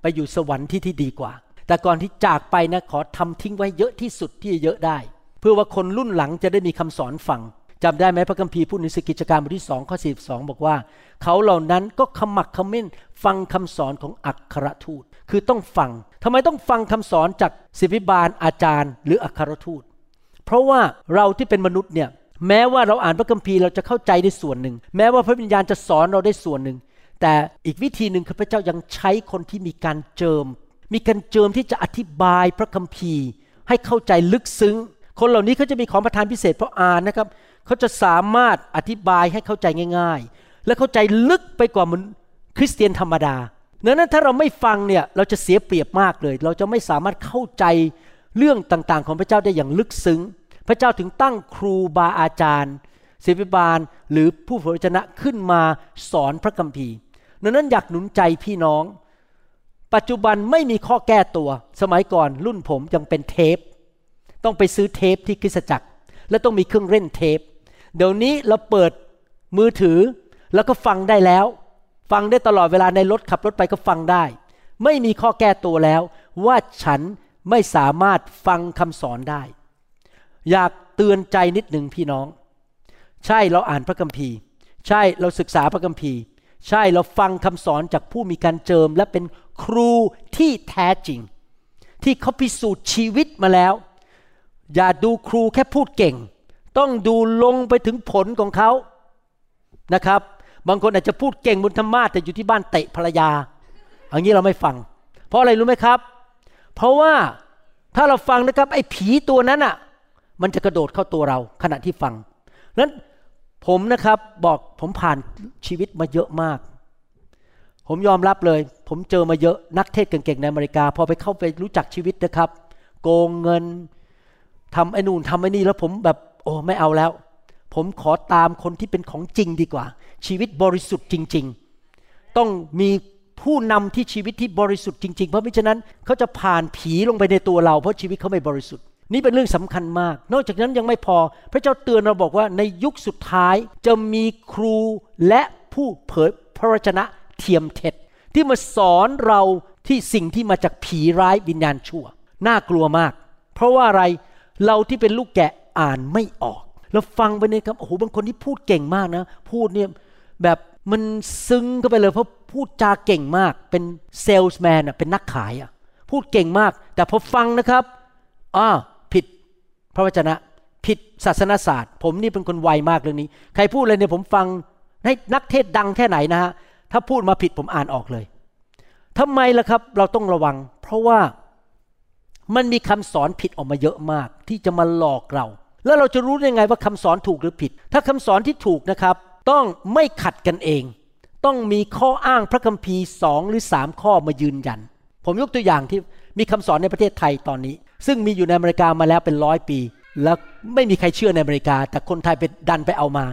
ไปอยู่สวรรค์ที่ที่ดีกว่า แต่ก่อนที่จากไปนะขอทำทิ้งไว้เยอะที่สุดที่จะเยอะได้ เพื่อว่าคนรุ่นหลังจะได้มีคำสอนฟังจำได้ไหมพระคัมภีร์พูดในสกิจการบทที่สองข้อสิบสองบอกว่า เขาเหล่านั้นก็ขมักขม้นฟังคำสอนของอัครทูต คือต้องฟังทำไมต้องฟังคำสอนจากศิบิบาลอาจารย์ หรืออัครทูต เพราะว่าเราที่เป็นมนุษย์เนี่ยแม้ว่าเราอ่านพระคัมภีร์เราจะเข้าใจได้ส่วนหนึ่ง แม้ว่าพระวิญญาณจะสอนเราได้ส่วนหนึ่ง แต่อีกวิธีหนึ่งคือพระเจ้ายังใช้คนที่มีการเจิม มีการเจิมที่จะอธิบายพระคัมภีร์ ให้เข้าใจลึกซึ้ง คนเหล่านี้เขาจะมีของประทานพิเศษเพราะอ่านนะครับเขาจะสามารถอธิบายให้เข้าใจง่าย ๆ และเข้าใจลึกไปกว่ามันคริสเตียนธรรมดาดังนั้นถ้าเราไม่ฟังเนี่ยเราจะเสียเปรียบมากเลย เราจะไม่สามารถเข้าใจเรื่องต่างๆ ของพระเจ้าได้อย่างลึกซึ้ง พระเจ้าถึงตั้งครูบาอาจารย์ศิษยาบาลหรือผู้เผยพระชนะขึ้นมาสอนพระคัมภีร์ดังนั้นอยากหนุนใจพี่น้อง ปัจจุบันไม่มีข้อแก้ตัว สมัยก่อนรุ่นผมยังเป็นเทป ต้องไปซื้อเทปที่คริสจักร และต้องมีเครื่องเล่นเทป เดี๋ยวนี้เราเปิดมือถือแล้วก็ฟังได้แล้ว ฟังได้ตลอดเวลาในรถขับรถไปก็ฟังได้ ไม่มีข้อแก้ตัวแล้ว ว่าฉันไม่สามารถฟังคำสอนได้ อยากเตือนใจนิดหนึ่งพี่น้อง ใช่เราอ่านพระคัมภีร์ ใช่เราศึกษาพระคัมภีร์ ใช่เราฟังคำสอนจากผู้มีการเจิมและเป็นครูที่แท้จริง ที่เขาพิสูจน์ชีวิตมาแล้ว อย่าดูครูแค่พูดเก่ง ต้องดูลงไปถึงผลของเขานะครับ บางคนอาจจะพูดเก่งบนธรรมาแต่อยู่ที่บ้านเตะภรรยาอย่างนี้เราไม่ฟัง เพราะอะไรรู้ไหมครับ เพราะว่าถ้าเราฟังนะครับไอ้ผีตัวนั้นอะ มันจะกระโดดเข้าตัวเราขณะที่ฟังนั้น ผมนะครับบอกผมผ่านชีวิตมาเยอะมาก ผมยอมรับเลย ผมเจอมาเยอะนักเทศเก่งๆในอเมริกา พอไปเข้าไปรู้จักชีวิตนะครับ โกงเงินทำไอ้นู่นทำไอ้นี่แล้วผมแบบโอ้ไม่เอาแล้ว ผมขอตามคนที่เป็นของจริงดีกว่า ชีวิตบริสุทธิ์จริง ๆ ต้องมีผู้นำที่ชีวิตที่บริสุทธิ์จริงๆ เพราะมิฉะนั้นเขาจะผ่านผีลงไปในตัวเรา เพราะชีวิตเขาไม่บริสุทธิ์ นี่เป็นเรื่องสำคัญมาก นอกจากนั้นยังไม่พอ พระเจ้าเตือนเราบอกว่าในยุคสุดท้ายจะมีครูและผู้เผยพระวจนะเทียมเท็จ ที่มาสอนเราที่สิ่งที่มาจากผีร้ายวิญญาณชั่ว น่ากลัวมาก เพราะว่าอะไรเราที่เป็นลูกแกะอ่านไม่ออก เราฟังไปเนี่ยครับโอ้โหบางคนที่พูดเก่งมากนะ พูดเนี่ยแบบมันซึ้งเข้าไปเลยเพราะพูดจาเก่งมากเป็นเซลส์แมนอะเป็นนักขายอะพูดเก่งมาก แต่พอฟังนะครับอ้า พระวจนะผิดศาสนศาสตร์ ผมนี่เป็นคนไวมากเรื่องนี้ ใครพูดเลยเนี่ยผมฟังให้นักเทศดังแค่ไหนนะฮะถ้าพูดมาผิดผมอ่านออกเลยทำไมล่ะครับเราต้องระวัง เพราะว่ามันมีคำสอนผิดออกมาเยอะมาก ที่จะมาหลอกเรา แล้วเราจะรู้ได้ไงว่าคำสอนถูกหรือผิด ถ้าคำสอนที่ถูกนะครับ ต้องไม่ขัดกันเอง ต้องมีข้ออ้างพระคัมภีร์สองหรือสามข้อมายืนยัน ผมยกตัวอย่างที่มีคำสอนในประเทศไทยตอนนี้ ซึ่งมีอยู่ในอเมริกามาแล้วเป็นร้อยปี แล้วไม่มีใครเชื่อในอเมริกา แต่คนไทยไปดันไปเอามา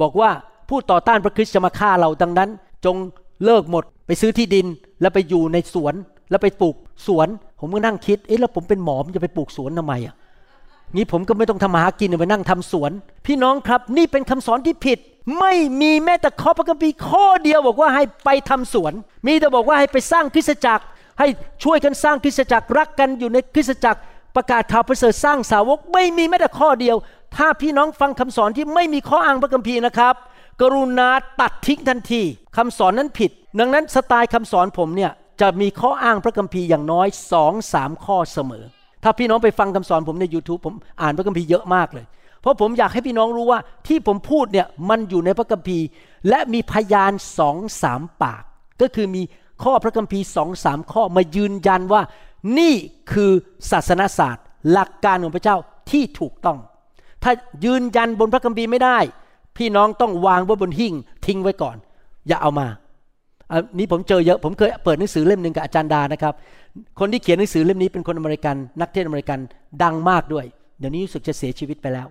บอกว่าผู้ต่อต้านพระคริสต์จะมาฆ่าเราดังนั้น จงเลิกหมด ไปซื้อที่ดินแล้วไปอยู่ในสวน แล้วไปปลูกสวน ผมก็นั่งคิดเอ๊ะแล้วผมเป็นหมอมจะไปปลูกสวนทำไมอะงี้ผมก็ไม่ต้องทำมาหากินไปนั่งทำสวน พี่น้องครับนี่เป็นคำสอนที่ผิด ไม่มีแม้แต่ข้อพระคัมภีร์ข้อเดียวบอกว่าให้ไปทำสวน มีแต่บอกว่าให้ไปสร้างคริสตจักร ให้ช่วยกันสร้างคริสตจักรรักกันอยู่ในคริสตจักรประกาศข่าวประเสริฐสร้างสาวกไม่มีแม้แต่ข้อเดียว ถ้าพี่น้องฟังคำสอนที่ไม่มีข้ออ้างพระคัมภีร์นะครับ กรุณาตัดทิ้งทันทีคำสอนนั้นผิด ดังนั้นสไตล์คำสอนผมเนี่ยจะมีข้ออ้างพระคัมภีร์อย่างน้อยสองสามข้อเสมอ ถ้าพี่น้องไปฟังคำสอนผมใน YouTube ผมอ่านพระคัมภีร์เยอะมากเลย เพราะผมอยากให้พี่น้องรู้ว่าที่ผมพูดเนี่ยมันอยู่ในพระคัมภีร์ และมีพยานสองสามปาก ก็คือมี ข้อพระคัมภีร์สองสามข้อมายืนยันว่า นี่คือศาสนศาสตร์ หลักการของพระเจ้าที่ถูกต้อง ถ้ายืนยันบนพระคัมภีร์ไม่ได้ พี่น้องต้องวางไว้บนหิ้งทิ้งไว้ก่อน อย่าเอามาอันนี้ผมเจอเยอะผมเคยเปิดหนังสือเล่มหนึ่งกับอาจารย์ดานะครับ คนที่เขียนหนังสือเล่มนี้เป็นคนอเมริกัน นักเทศน์อเมริกันดังมากด้วย เดี๋ยวนี้รู้สึกจะเสียชีวิตไปแล้ว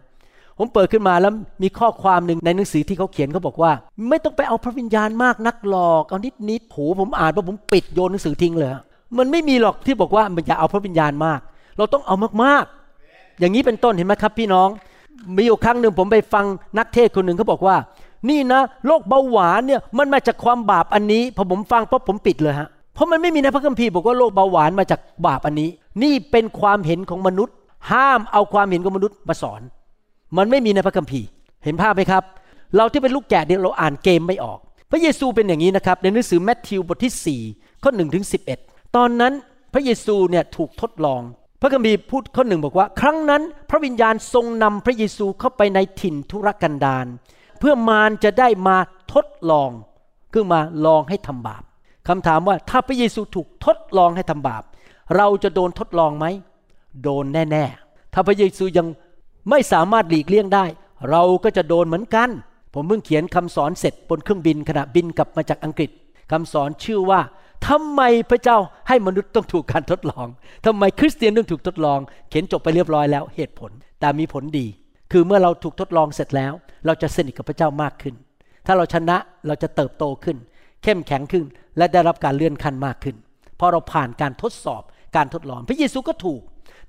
ผมเปิดขึ้นมาแล้วมีข้อความหนึ่งในหนังสือที่เขาเขียนเขาบอกว่า ไม่ต้องไปเอาพระวิญญาณมากนักหรอกเอานิดนิดโหผมอ่านว่าผมปิดโยนหนังสือทิ้งเลยมันไม่มีหรอกที่บอกว่ามันอย่าเอาพระวิญญาณมาก เราต้องเอามากๆ อย่างนี้เป็นต้นเห็นไหมครับ พี่น้อง มีอยู่ครั้งหนึ่งผมไปฟังนักเทศคนหนึ่งเขาบอกว่า นี่นะโรคเบาหวานเนี่ยมันมาจากความบาปอันนี้พอผมฟังปั๊บผมปิดเลยฮะเพราะมันไม่มีในพระคัมภีร์บอกว่าโรคเบาหวานมาจากบาปอันนี้ นี่เป็นความเห็นของมนุษย์ ห้ามเอาความเห็นของมนุษย์มาสอน มันไม่มีในพระคัมภีร์ เห็นภาพไหมครับ เราที่เป็นลูกแกะเนี่ยเราอ่านเกมไม่ออก พระเยซูเป็นอย่างนี้นะครับ ในหนังสือแมทธิวบทที่ 4 ข้อ1ถึง11 ตอนนั้นพระเยซูเนี่ยถูกทดลอง พระคัมภีร์พูดข้อหนึ่งบอกว่า ครั้งนั้นพระวิญญาณทรงนำพระเยซูเข้าไปในถิ่นทุรกันดารเพื่อมารจะได้มาทดลอง คือมาลองให้ทำบาปคำถามว่าถ้าพระเยซูถูกทดลองให้ทำบาป เราจะโดนทดลองไหม โดนแน่ ๆ ถ้าพระเยซูยัง ไม่สามารถหลีกเลี่ยงได้ เราก็จะโดนเหมือนกัน ผมเพิ่งเขียนคำสอนเสร็จบนเครื่องบินขณะบินกลับมาจากอังกฤษคำสอนชื่อว่าทำไมพระเจ้าให้มนุษย์ต้องถูกการทดลองทำไมคริสเตียนต้องถูกทดลอง เขียนจบไปเรียบร้อยแล้วเหตุผล แต่มีผลดี คือเมื่อเราถูกทดลองเสร็จแล้ว เราจะสนิทกับพระเจ้ามากขึ้น ถ้าเราชนะเราจะเติบโตขึ้น เข้มแข็งขึ้น และได้รับการเลื่อนขั้นมากขึ้น เพราะเราผ่านการทดสอบการทดลอง พระเยซูก็ถูก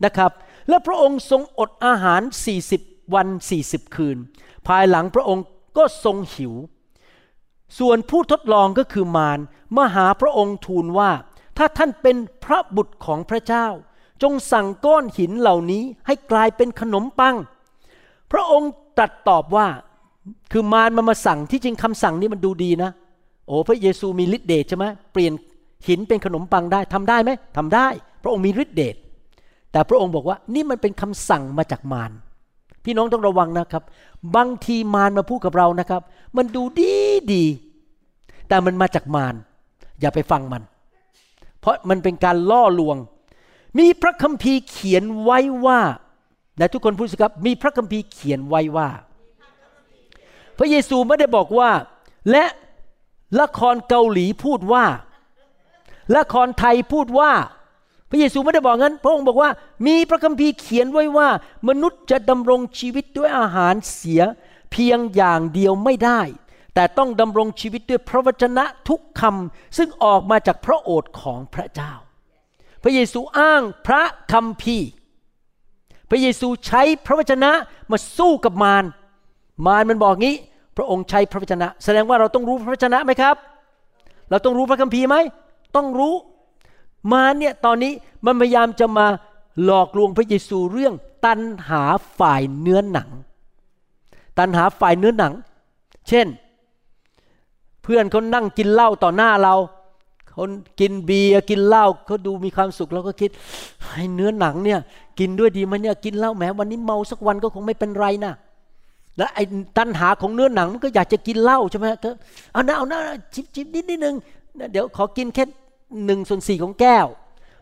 นะครับ และพระองค์ทรงอดอาหาร 40 วัน 40 คืน ภายหลังพระองค์ก็ทรงหิว ส่วนผู้ทดลองก็คือมารมาหาพระองค์ทูลว่า ถ้าท่านเป็นพระบุตรของพระเจ้า จงสั่งก้อนหินเหล่านี้ให้กลายเป็นขนมปัง พระองค์ตรัสตอบว่าคือมารมันมาสั่งที่จริงคำสั่งนี้มันดูดีนะ โอ้พระเยซูมีฤทธิเดชใช่ไหมเปลี่ยนหินเป็นขนมปังได้ทำได้ไหมทำได้ พระองค์มีฤทธิเดช แต่พระองค์บอกว่านี่มันเป็นคำสั่งมาจากมารพี่น้องต้องระวังนะครับ บางทีมารมาพูดกับเรานะครับ มันดูดีดี แต่มันมาจากมารอย่าไปฟังมัน เพราะมันเป็นการล่อลวง มีพระคัมภีร์เขียนไว้ว่าและทุกคนพูดสิครับ มีพระคัมภีร์เขียนไว้ว่า พระเยซูไม่ได้บอกว่า และละครเกาหลีพูดว่า ละครไทยพูดว่า พระเยซูไม่ได้บอกงั้น พระองค์บอกว่ามีพระคัมภีร์เขียนไว้ว่า มนุษย์จะดำรงชีวิตด้วยอาหารเสียเพียงอย่างเดียวไม่ได้ แต่ต้องดำรงชีวิตด้วยพระวจนะทุกคำซึ่งออกมาจากพระโอษฐ์ของพระเจ้า พระเยซูอ้างพระคัมภีร์พระเยซูใช้พระวจนะมาสู้กับมาร มารมันบอกงี้ พระองค์ใช้พระวจนะ แสดงว่าเราต้องรู้พระวจนะไหมครับ เราต้องรู้พระคัมภีร์ไหม ต้องรู้ มารเนี่ยตอนนี้มันพยายามจะมาหลอกลวงพระเยซูเรื่องตันหาฝ่ายเนื้อหนัง ตันหาฝ่ายเนื้อหนัง เช่น เพื่อนเขานั่งกินเหล้าต่อหน้าเราคนกินเบียร์กินเหล้าเขาดูมีความสุขเราก็คิดให้เนื้อหนังเนี่ยกินด้วยดีไหมเนี่ยกินเหล้าแหมวันนี้เมาสักวันก็คงไม่เป็นไรนะและไอ้ตัณหาของเนื้อหนังมันก็อยากจะกินเหล้าใช่ไหมก็เอาหน้าเอาหน้าจิบจิบนิดนิดนึงเดี๋ยวขอกินแค่ หนึ่งส่วนสี่ของแก้ว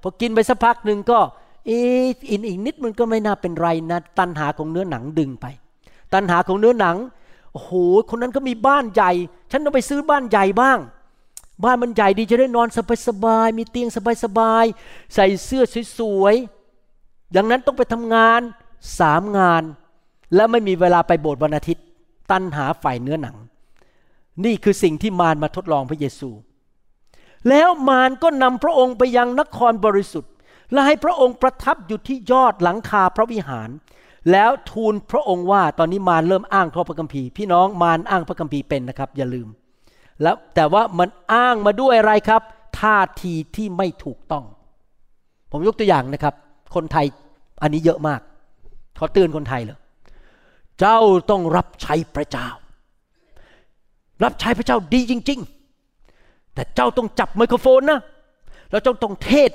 พอกินไปสักพักหนึ่งก็ออินอีกนิดมันก็ไม่น่าเป็นไรนะตัณหาของเนื้อหนังดึงไป ตัณหาของเนื้อหนังโอ้โหคนนั้นก็มีบ้านใหญ่ ฉันต้องไปซื้อบ้านใหญ่บ้าง บ้านมันใหญ่ดีจะได้นอนสบายๆมีเตียงสบายๆใส่เสื้อสวยๆดังนั้นต้องไปทำงานสามงาน และไม่มีเวลาไปโบสถ์วันอาทิตย์ ตัณหาฝ่ายเนื้อหนัง นี่คือสิ่งที่มารมาทดลองพระเยซู แล้วมารก็นำพระองค์ไปยังนครบริสุทธิ์ และให้พระองค์ประทับอยู่ที่ยอดหลังคาพระวิหาร แล้วทูลพระองค์ว่าตอนนี้มารเริ่มอ้างข้อพระคัมภีร์พี่น้องมารอ้างพระคัมภีร์เป็นนะครับอย่าลืม แล้วแต่ว่ามันอ้างมาด้วยอะไรครับ ท่าทีที่ไม่ถูกต้อง ผมยกตัวอย่างนะครับ คนไทยอันนี้เยอะมากขอเตือนคนไทยเลยเจ้าต้องรับใช้พระเจ้า รับใช้พระเจ้าดีจริง ๆ แต่เจ้าต้องจับไมโครโฟนนะ แล้วเจ้าต้องเทศ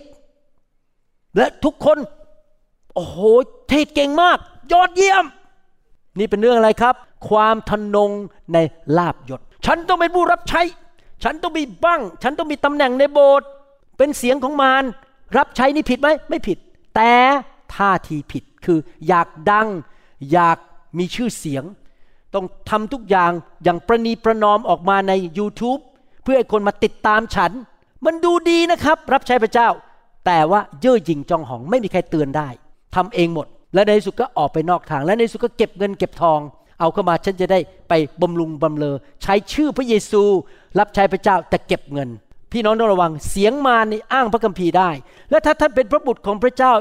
และทุกคน โอ้โห เทศเก่งมาก ยอดเยี่ยม นี่เป็นเรื่องอะไรครับ ความทนงในลาบยศ ฉันต้องเป็นผู้รับใช้ ฉันต้องมีบ้าง ฉันต้องมีตำแหน่งในโบสถ์ เป็นเสียงของมาร รับใช้นี่ผิดไหม ไม่ผิด แต่ท่าทีผิด คืออยากดัง อยากมีชื่อเสียง ต้องทำทุกอย่างอย่างประนีประนอมออกมาใน YouTube เพื่อให้คนมาติดตามฉัน มันดูดีนะครับ รับใช้พระเจ้า แต่ว่าเย่อหยิ่งจองหองไม่มีใครเตือนได้ทำเองหมด และในสุดก็ออกไปนอกทาง และในสุดก็เก็บเงินเก็บทอง เอาเข้ามาฉันจะได้ไปบำรุงบำเรอใช้ชื่อพระเยซู รับใช้พระเจ้าแต่เก็บเงิน พี่น้องต้องระวังเสียงมารนี่อ้างพระคัมภีร์ได้ และถ้าท่านเป็นพระบุตรของพระเจ้า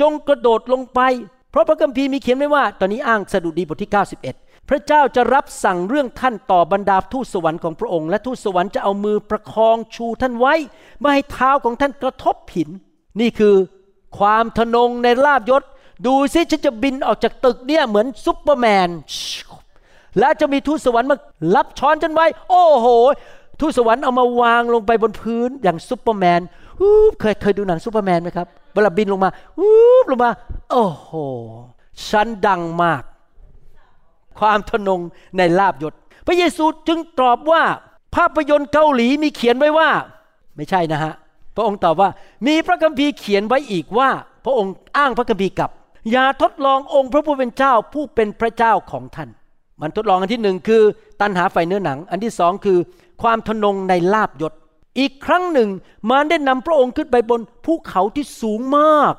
จงกระโดดลงไป เพราะพระคัมภีร์มีเขียนไว้ว่า ตอนนี้อ้างสดุดีบทที่ 91 พระเจ้าจะรับสั่งเรื่องท่านต่อบรรดาทูตสวรรค์ของพระองค์ และทูตสวรรค์จะเอามือประคองชูท่านไว้ไม่ให้เท้าของท่านกระทบหิน นี่คือความทนงในลาบยศ ดูซิฉันจะบินออกจากตึกเนี่ยเหมือนซุปเปอร์แมน แล้วจะมีทูตสวรรค์มารับช้อนฉันไว้ โอ้โห ทูตสวรรค์เอามาวางลงไปบนพื้นอย่างซุปเปอร์แมนเคยเคยดูหนังซุปเปอร์แมนไหมครับเวลาบินลงมาลงมา โอ้โหฉันดังมาก ความทนงในลาบยศ พระเยซูจึงตอบว่าภาพยนตร์เกาหลีมีเขียนไว้ว่า ไม่ใช่นะฮะ พระองค์ตอบว่ามีพระคัมภีร์เขียนไว้อีกว่า พระองค์อ้างพระคัมภีร์กับ อย่าทดลององค์พระผู้เป็นเจ้าผู้เป็นพระเจ้าของท่าน มันทดลองอันที่หนึ่งคือ ตันหาไฟเนื้อหนัง อันที่สองคือ ความทนงในลาบยศ อีกครั้งหนึ่งมารได้นำพระองค์ขึ้นไปบนภูเขาที่สูงมาก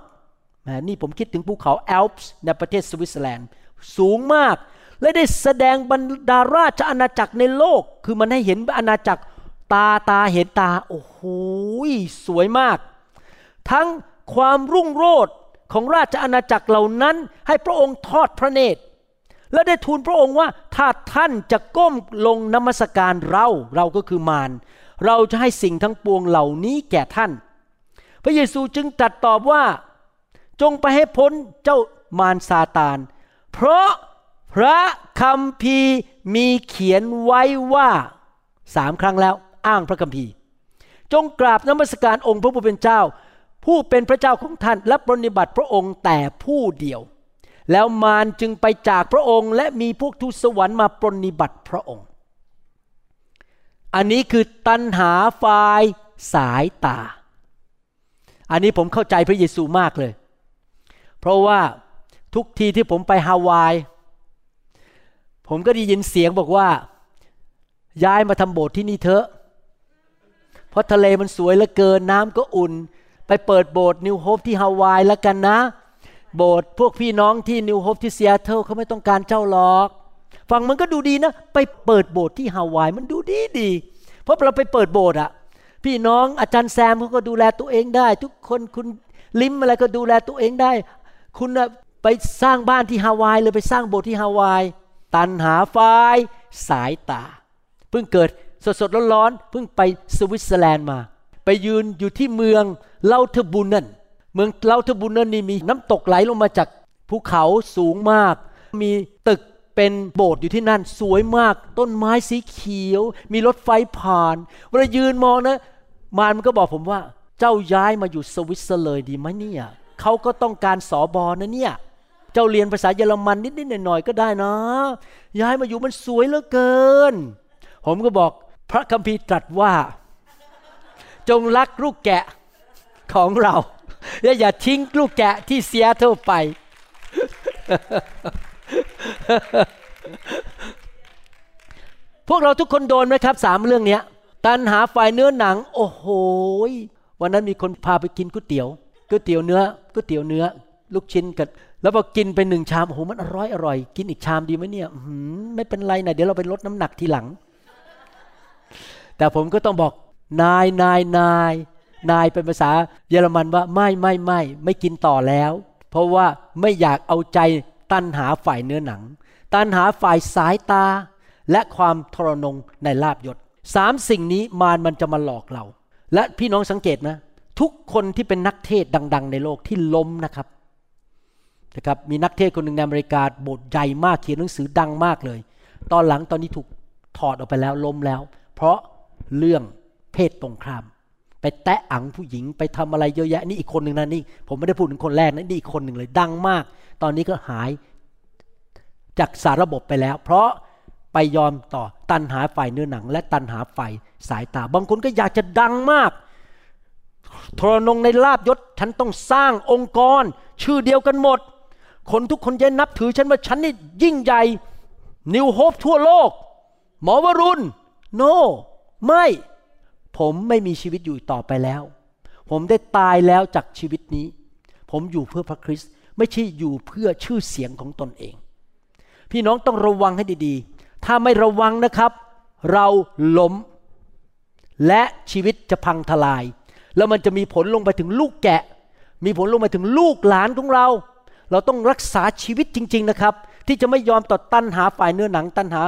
แหมนี่ผมคิดถึงภูเขาแอลป์ในประเทศสวิตเซอร์แลนด์ สูงมาก และได้แสดงบรรดาราชอาณาจักรในโลก คือมันให้เห็นอาณาจักรตาตาเห็นตา โอ้โหสวยมาก ทั้งความรุ่งโรจน์ของราชอาณาจักรเหล่านั้น ให้พระองค์ทอดพระเนตร และได้ทูลพระองค์ว่าถ้าท่านจะก้มลงนมัสการเราเราก็คือมารเราจะให้สิ่งทั้งปวงเหล่านี้แก่ท่าน พระเยซูจึงตรัสตอบว่า จงไปให้พ้นเจ้ามารซาตาน เพราะ พระคำพีร์มีเขียนไว้ว่าสามครั้งแล้วอ้างพระคัมภีร์จงกราบนมัสการองค์พระผู้เป็นเจ้า ผู้เป็นพระเจ้าของท่านและปรนนิบัติพระองค์แต่ผู้เดียว แล้วมารจึงไปจากพระองค์และมีพวกทูตสวรรค์มาปรนนิบัติพระองค์ อันนี้คือตันหาฝ่ายสายตา อันนี้ผมเข้าใจพระเยซูมากเลย เพราะว่าทุกทีที่ผมไปฮาวาย ผมก็ได้ยินเสียงบอกว่า ย้ายมาทำโบสถ์ที่นี่เถอะ เพราะทะเลมันสวยเหลือเกินน้ำก็อุ่น ไปเปิดโบสถ์ New Hope ที่ฮาวายแล้วกันนะ โบสถ์พวกพี่น้องที่ New Hope ที่ซีแอตเทิลเขาไม่ต้องการเจ้าหรอก ฟังมันก็ดูดีนะ ไปเปิดโบสถ์ที่ฮาวายมันดูดีดี เพราะเราไปเปิดโบสถ์อะพี่น้องอาจารย์แซมเขาก็ดูแลตัวเองได้ ทุกคนคุณลิมอะไรก็ดูแลตัวเองได้ คุณไปสร้างบ้านที่ฮาวายเลยไปสร้างโบสถ์ที่ฮาวาย ตันหาไฟสายตา เพิ่งเกิดสดสดๆร้อนๆเพิ่งไปสวิตเซอร์แลนด์มา ไปยืนอยู่ที่เมืองเลาเทบุนนันเมืองเลาเทบุนนันนี่มีน้ำตกไหลลงมาจากภูเขาสูงมาก มีตึกเป็นโบสถ์อยู่ที่นั่นสวยมาก ต้นไม้สีเขียว มีรถไฟผ่านเวลายืนมองนะมารมันก็บอกผมว่า เจ้าย้ายมาอยู่สวิตเซอร์เลยดีไหมเนี่ยเขาก็ต้องการสอบอนะเนี่ย จ้าเรียนภาษาเยอรมันนิดๆหน่อยๆก็ได้นะ ย้ายมาอยู่มันสวยเหลือเกิน ผมก็บอกพระคัมภีร์ตรัสว่า จงรักลูกแกะของเรา และอย่าทิ้งลูกแกะที่เซียเทิลไป พวกเราทุกคนโดนไหมครับสามเรื่องเนี้ยตันหาฝ่ายเนื้อหนัง โอ้โหวันนั้นมีคนพาไปกินก๋วยเตี๋ยวก๋วยเตี๋ยวเนื้อก๋วยเตี๋ยวเนื้อ ลูกชิ้นกัน แล้วพอกินไปหนึ่งชามโอ้โหมันอร่อยอร่อย กินอีกชามดีไหมเนี่ยไม่เป็นไรนะเดี๋ยวเราไปลดน้ำหนักทีหลัง แต่ผมก็ต้องบอกนายนายนายนายเป็นภาษาเยอรมันว่าไม่ไม่ไม่ไม่กินต่อแล้ว เพราะว่าไม่อยากเอาใจตันหาฝ่ายเนื้อหนัง ตันหาฝ่ายสายตา และความทรนงในลาบยศสามสิ่งนี้มารมันจะมาหลอกเรา และพี่น้องสังเกตนะ ทุกคนที่เป็นนักเทศดัง ๆ ในโลกที่ล้มนะครับ นะครับมีนักเทศคนหนึ่งในอเมริกาบสถ์ใหญ่มากเขียนหนังสือดังมากเลย ตอนหลังตอนนี้ถูกถอดออกไปแล้วล้มแล้ว เพราะเรื่องเพศตรงข้าม ไปแตะอังผู้หญิงไปทำอะไรเยอะแยะนี่อีกคนหนึ่งนะนี่ ผมไม่ได้พูดถึงคนแรกนะนี่อีกคนหนึ่งเลยดังมาก ตอนนี้ก็หายจากสารระบบไปแล้ว เพราะไปยอมต่อตันหาฝ่ายเนื้อหนัง และตันหาฝ่ายสายตา บางคนก็อยากจะดังมากทรนงในลาบยศฉันต้องสร้างองค์กร ชื่อเดียวกันหมด คนทุกคนจะนับถือฉันว่าฉันนี่ยิ่งใหญ่นิวโฮปทั่วโลก หมอวรุณโนไม่ ผมไม่มีชีวิตอยู่ต่อไปแล้ว ผมได้ตายแล้วจากชีวิตนี้ ผมอยู่เพื่อพระคริสต์ไม่ใช่อยู่เพื่อชื่อเสียงของตนเอง พี่น้องต้องระวังให้ดีๆ ถ้าไม่ระวังนะครับ เราล้ม และชีวิตจะพังทลาย แล้วมันจะมีผลลงไปถึงลูกแกะ มีผลลงไปถึงลูกหลานของเรา เราต้องรักษาชีวิตจริง ๆนะครับ ที่จะไม่ยอมต่อตันหาฝ่ายเนื้อหนังตันหา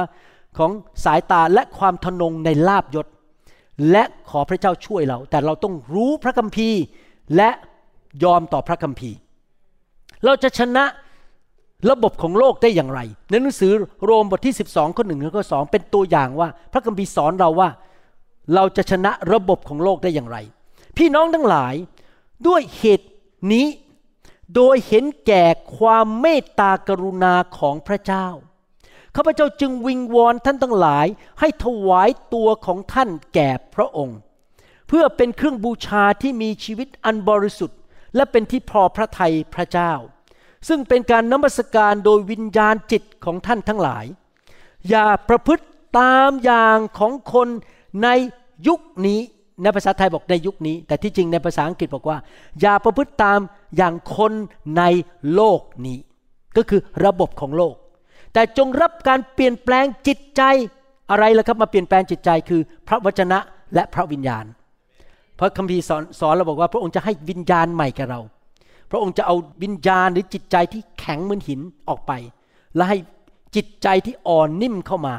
ของสายตาและความทนงในลาบยศ และขอพระเจ้าช่วยเรา แต่เราต้องรู้พระคัมภีร์และยอมต่อพระคัมภีร์ เราจะชนะระบบของโลกได้อย่างไร ในหนังสือโรมบทที่ 12 ข้อหนึ่งและข้อสองเป็นตัวอย่างว่า พระคัมภีร์สอนเราว่า เราจะชนะระบบของโลกได้อย่างไร พี่น้องทั้งหลายด้วยเหตุนี้ โดยเห็นแก่ความเมตตากรุณาของพระเจ้า ข้าพเจ้าจึงวิงวอนท่านทั้งหลาย ให้ถวายตัวของท่านแก่พระองค์ เพื่อเป็นเครื่องบูชาที่มีชีวิตอันบริสุทธิ์ และเป็นที่พอพระทัยพระเจ้า ซึ่งเป็นการนมัสการโดยวิญญาณจิตของท่านทั้งหลาย อย่าประพฤติตามอย่างของคนในยุคนี้ ในภาษาไทยบอกในยุคนี้ แต่ที่จริงในภาษาอังกฤษบอกว่า อย่าประพฤติตามอย่างคนในโลกนี้ ก็คือระบบของโลก แต่จงรับการเปลี่ยนแปลงจิตใจอะไรล่ะครับมาเปลี่ยนแปลงจิตใจคือพระวจนะและพระวิญญาณพระคัมภีร์สอนสอนเราบอกว่า พระองค์จะให้วิญญาณใหม่แก่เรา พระองค์จะเอาวิญญาณหรือจิตใจที่แข็งเหมือนหินออกไป และให้จิตใจที่อ่อนนิ่มเข้ามา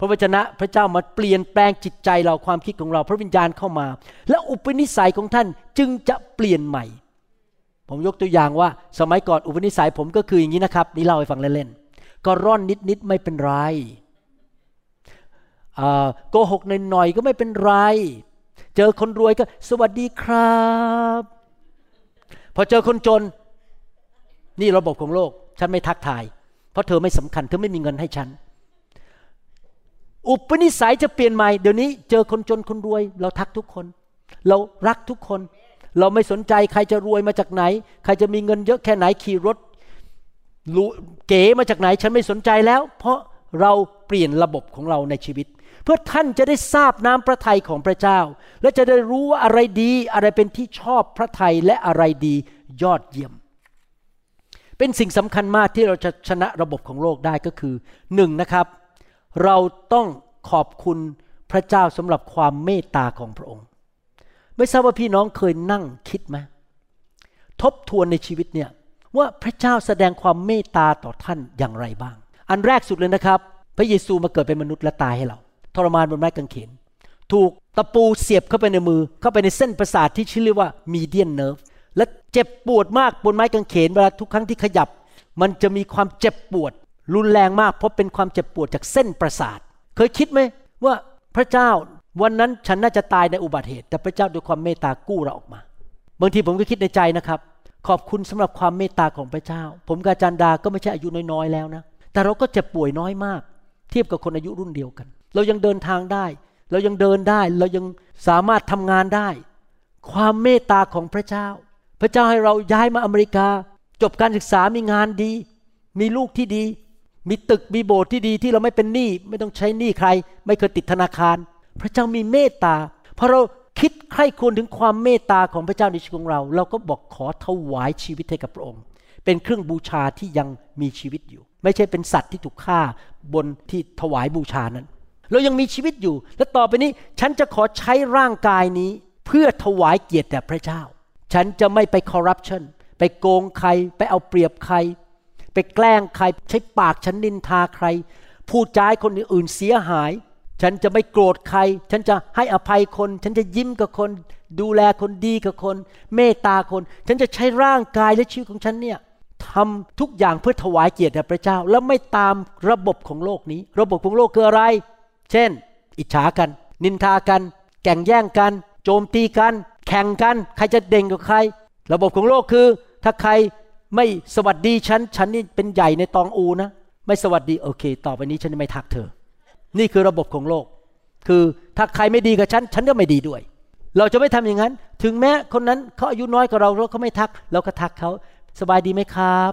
พระวจนะพระเจ้ามาเปลี่ยนแปลงจิตใจเราความคิดของเรา พระวิญญาณเข้ามา และอุปนิสัยของท่านจึงจะเปลี่ยนใหม่ ผมยกตัวอย่างว่า สมัยก่อนอุปนิสัยผมก็คืออย่างนี้นะครับ นี่เล่าให้ฟังเล่นๆก็ร่อนนิดๆไม่เป็นไรโกหกหน่อยๆก็ไม่เป็นไร เจอคนรวยก็สวัสดีครับ พอเจอคนจน นี่ระบบของโลก ฉันไม่ทักทาย เพราะเธอไม่สำคัญ เธอไม่มีเงินให้ฉัน อุปนิสัยจะเปลี่ยนใหม่เดี๋ยวนี้เจอคนจนคนรวย เราทักทุกคน เรารักทุกคน เราไม่สนใจใครจะรวยมาจากไหน ใครจะมีเงินเยอะแค่ไหนขี่รถเก๋มาจากไหนฉันไม่สนใจแล้ว เพราะเราเปลี่ยนระบบของเราในชีวิต เพื่อท่านจะได้ทราบน้ำพระทัยของพระเจ้า และจะได้รู้ว่าอะไรดีอะไรเป็นที่ชอบพระทัยและอะไรดียอดเยี่ยม เป็นสิ่งสำคัญมากที่เราจะชนะระบบของโลกได้ก็คือหนึ่งนะครับ เราต้องขอบคุณพระเจ้าสำหรับความเมตตาของพระองค์ ไม่ทราบว่าพี่น้องเคยนั่งคิดไหมทบทวนในชีวิตเนี่ยว่าพระเจ้าแสดงความเมตตาต่อท่านอย่างไรบ้าง อันแรกสุดเลยนะครับ พระเยซูมาเกิดเป็นมนุษย์และตายให้เรา ทรมานบนไม้กางเขน ถูกตะปูเสียบเข้าไปในมือ เข้าไปในเส้นประสาทที่ชื่อเรียกว่ามีเดียนเนิร์ฟและเจ็บปวดมากบนไม้กางเขนเวลาทุกครั้งที่ขยับ มันจะมีความเจ็บปวด รุนแรงมากเพราะเป็นความเจ็บปวดจากเส้นประสาท เคยคิดไหมว่าพระเจ้าวันนั้นฉันน่าจะตายในอุบัติเหตุ แต่พระเจ้าด้วยความเมตตากู้เราออกมา บางทีผมก็คิดในใจนะครับ ขอบคุณสำหรับความเมตตาของพระเจ้า ผมกาจันดาก็ไม่ใช่อายุน้อยๆแล้วนะ แต่เราก็เจ็บป่วยน้อยมาก เทียบกับคนอายุรุ่นเดียวกัน เรายังเดินทางได้ เรายังเดินได้ เรายังสามารถทำงานได้ ความเมตตาของพระเจ้า พระเจ้าให้เราย้ายมาอเมริกา จบการศึกษามีงานดี มีลูกที่ดี มีตึกมีโบสถ์ที่ดีที่เราไม่เป็นหนี้ไม่ต้องใช้หนี้ใคร ไม่เคยติดธนาคาร พระเจ้ามีเมตตาพอเราคิดใคร่ควรถึงความเมตตาของพระเจ้าในชีวิตของเรา เราก็บอกขอถวายชีวิตให้กับพระองค์ เป็นเครื่องบูชาที่ยังมีชีวิตอยู่ ไม่ใช่เป็นสัตว์ที่ถูกฆ่าบนที่ถวายบูชานั้น เรายังมีชีวิตอยู่ และต่อไปนี้ฉันจะขอใช้ร่างกายนี้ เพื่อถวายเกียรติแด่พระเจ้า ฉันจะไม่ไปคอร์รัปชันไปโกงใคร ไปเอาเปรียบใคร ไปแกล้งใครใช้ปากฉันนินทาใคร พูดจาคนอื่นเสียหาย ฉันจะไม่โกรธใคร ฉันจะให้อภัยคน ฉันจะยิ้มกับคน ดูแลคนดีกับคน เมตตาคน ฉันจะใช้ร่างกายและชีวิตของฉันเนี่ยทำทุกอย่างเพื่อถวายเกียรติแด่พระเจ้า แล้วไม่ตามระบบของโลกนี้ ระบบของโลกคืออะไร เช่น อิจฉากัน นินทากัน แก่งแย่งกัน โจมตีกัน แข่งกัน ใครจะเด่งกับใคร ระบบของโลกคือ ถ้าใคร ไม่สวัสดีฉัน ฉันนี่เป็นใหญ่ในตองอูนะ ไม่สวัสดีโอเค ต่อไปนี้ฉันไม่ทักเธอ นี่คือระบบของโลก คือถ้าใครไม่ดีกับฉัน ฉันก็ไม่ดีด้วย เราจะไม่ทำอย่างนั้น ถึงแม้คนนั้นเขาอายุน้อยกว่าเราเราก็ไม่ทัก เราก็ทักเขาสบายดีไหมครับ